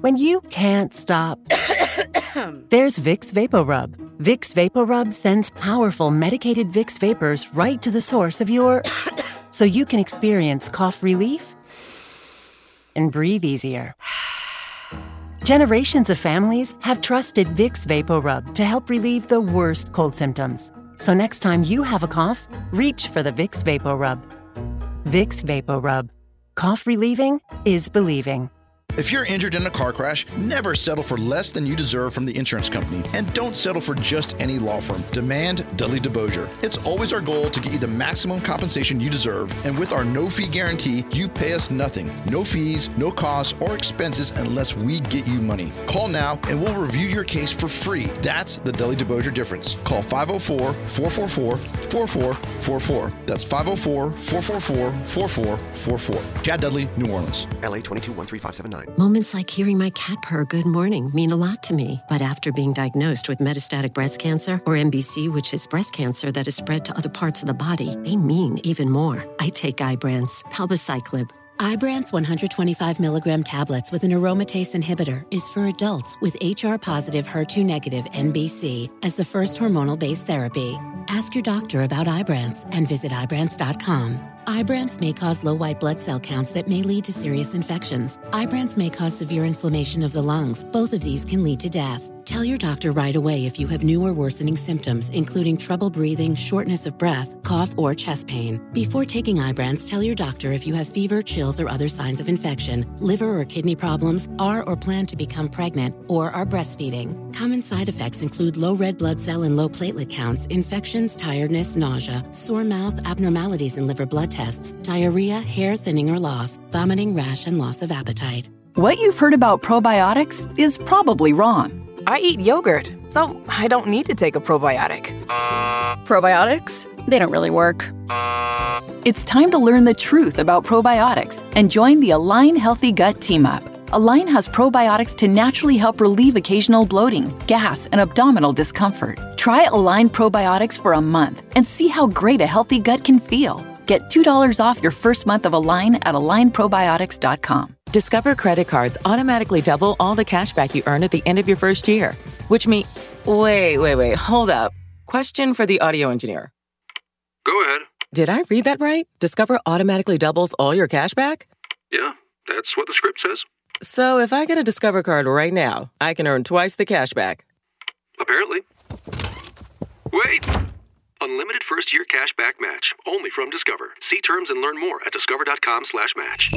When you can't stop, [coughs] there's Vicks VapoRub. Vicks VapoRub sends powerful medicated Vicks vapors right to the source of your [coughs] so you can experience cough relief and breathe easier. [sighs] Generations of families have trusted Vicks VapoRub to help relieve the worst cold symptoms. So next time you have a cough, reach for the Vicks VapoRub. Vicks VapoRub. Cough relieving is believing. If you're injured in a car crash, never settle for less than you deserve from the insurance company. And don't settle for just any law firm. Demand Dudley DeBosier. It's always our goal to get you the maximum compensation you deserve. And with our no fee guarantee, you pay us nothing. No fees, no costs, or expenses unless we get you money. Call now and we'll review your case for free. That's the Dudley DeBosier difference. Call 504 444 4444. That's 504 444 4444. Chad Dudley, New Orleans. LA 22 Moments like hearing my cat purr good morning mean a lot to me. But after being diagnosed with metastatic breast cancer, or MBC, which is breast cancer that is spread to other parts of the body, they mean even more. I take Ibrance, palbociclib. Ibrance 125 milligram tablets with an aromatase inhibitor is for adults with HR positive, HER2 negative MBC as the first hormonal based therapy. Ask your doctor about Ibrance and visit Ibrance.com. Ibrance may cause low white blood cell counts that may lead to serious infections. Ibrance may cause severe inflammation of the lungs. Both of these can lead to death. Tell your doctor right away if you have new or worsening symptoms, including trouble breathing, shortness of breath, cough, or chest pain. Before taking Ibrance, tell your doctor if you have fever, chills, or other signs of infection, liver or kidney problems, are or plan to become pregnant, or are breastfeeding. Common side effects include low red blood cell and low platelet counts, infections, tiredness, nausea, sore mouth, abnormalities in liver blood tests, diarrhea, hair thinning or loss, vomiting, rash, and loss of appetite. What you've heard about probiotics is probably wrong. I eat yogurt, so I don't need to take a probiotic. Probiotics? They don't really work. It's time to learn the truth about probiotics and join the Align Healthy Gut Team Up. Align has probiotics to naturally help relieve occasional bloating, gas, and abdominal discomfort. Try Align probiotics for a month and see how great a healthy gut can feel. Get $2 off your first month of Align at alignprobiotics.com. Discover credit cards automatically double all the cash back you earn at the end of your first year, which means. Wait, wait, wait, hold up. Question for the audio engineer. Go ahead. Did I read that right? Discover automatically doubles all your cash back? Yeah, that's what the script says. So if I get a Discover card right now, I can earn twice the cash back. Apparently. Wait! Unlimited first year cash back match, only from Discover. See terms and learn more at discover.com slash match.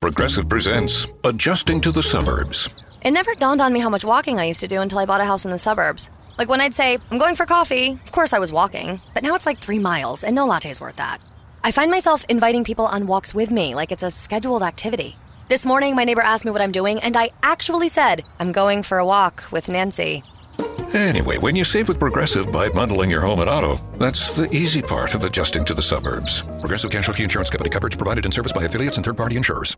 Progressive presents Adjusting to the Suburbs. It never dawned on me how much walking I used to do until I bought a house in the suburbs. Like when I'd say, I'm going for coffee, of course I was walking, but now it's like three miles, and no latte's worth that. I find myself inviting people on walks with me like it's a scheduled activity. This morning, my neighbor asked me what I'm doing, and I actually said, I'm going for a walk with Nancy. Anyway, when you save with Progressive by bundling your home and auto, that's the easy part of adjusting to the suburbs. Progressive Casualty Insurance Company coverage provided and serviced by affiliates and third party insurers.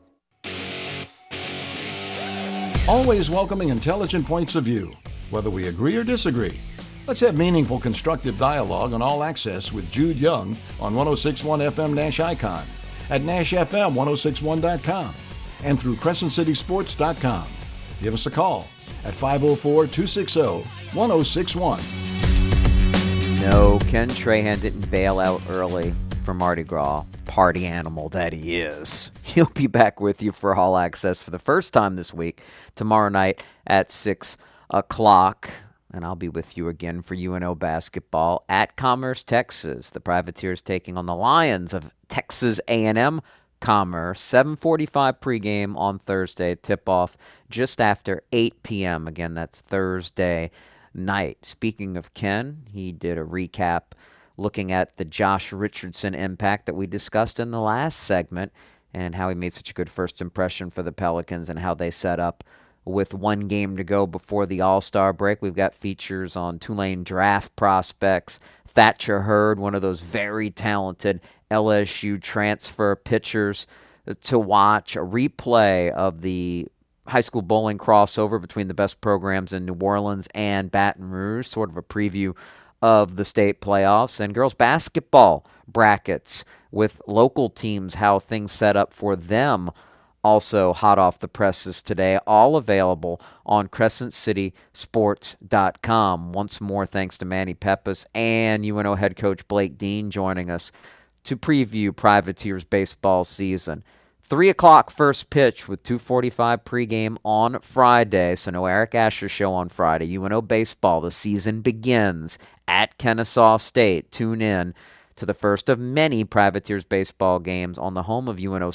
Always welcoming intelligent points of view, whether we agree or disagree. Let's have meaningful, constructive dialogue on All Access with Jude Young on 1061 FM Nash Icon, at NashFM1061.com, and through CrescentCitySports.com. Give us a call at 504 260 1061. No, Ken Trahan didn't bail out early for Mardi Gras, party animal that he is. [laughs] He'll be back with you for All Access for the first time this week, tomorrow night at 6 o'clock. And I'll be with you again for UNO basketball at Commerce, Texas. The Privateers taking on the Lions of Texas A&M Commerce. 7:45 pregame on Thursday. Tip off just after 8 p.m. Again, that's Thursday night. Speaking of Ken, he did a recap looking at the Josh Richardson impact that we discussed in the last segment and how he made such a good first impression for the Pelicans and how they set up with one game to go before the All Star break. We've got features on Tulane draft prospects. Thatcher Hurd, one of those very talented LSU transfer pitchers to watch, a replay of the high school bowling crossover between the best programs in New Orleans and Baton Rouge, sort of a preview of the state playoffs, and girls basketball brackets with local teams, how things set up for them also hot off the presses today, all available on CrescentCitySports.com. Once more, thanks to Manny Peppas and UNO head coach Blake Dean joining us to preview Privateers baseball season. Three o'clock first pitch with 2:45 pregame on Friday. So no Eric Asher show on Friday. UNO baseball. The season begins at Kennesaw State. Tune in to the first of many Privateers baseball games on the home of UNO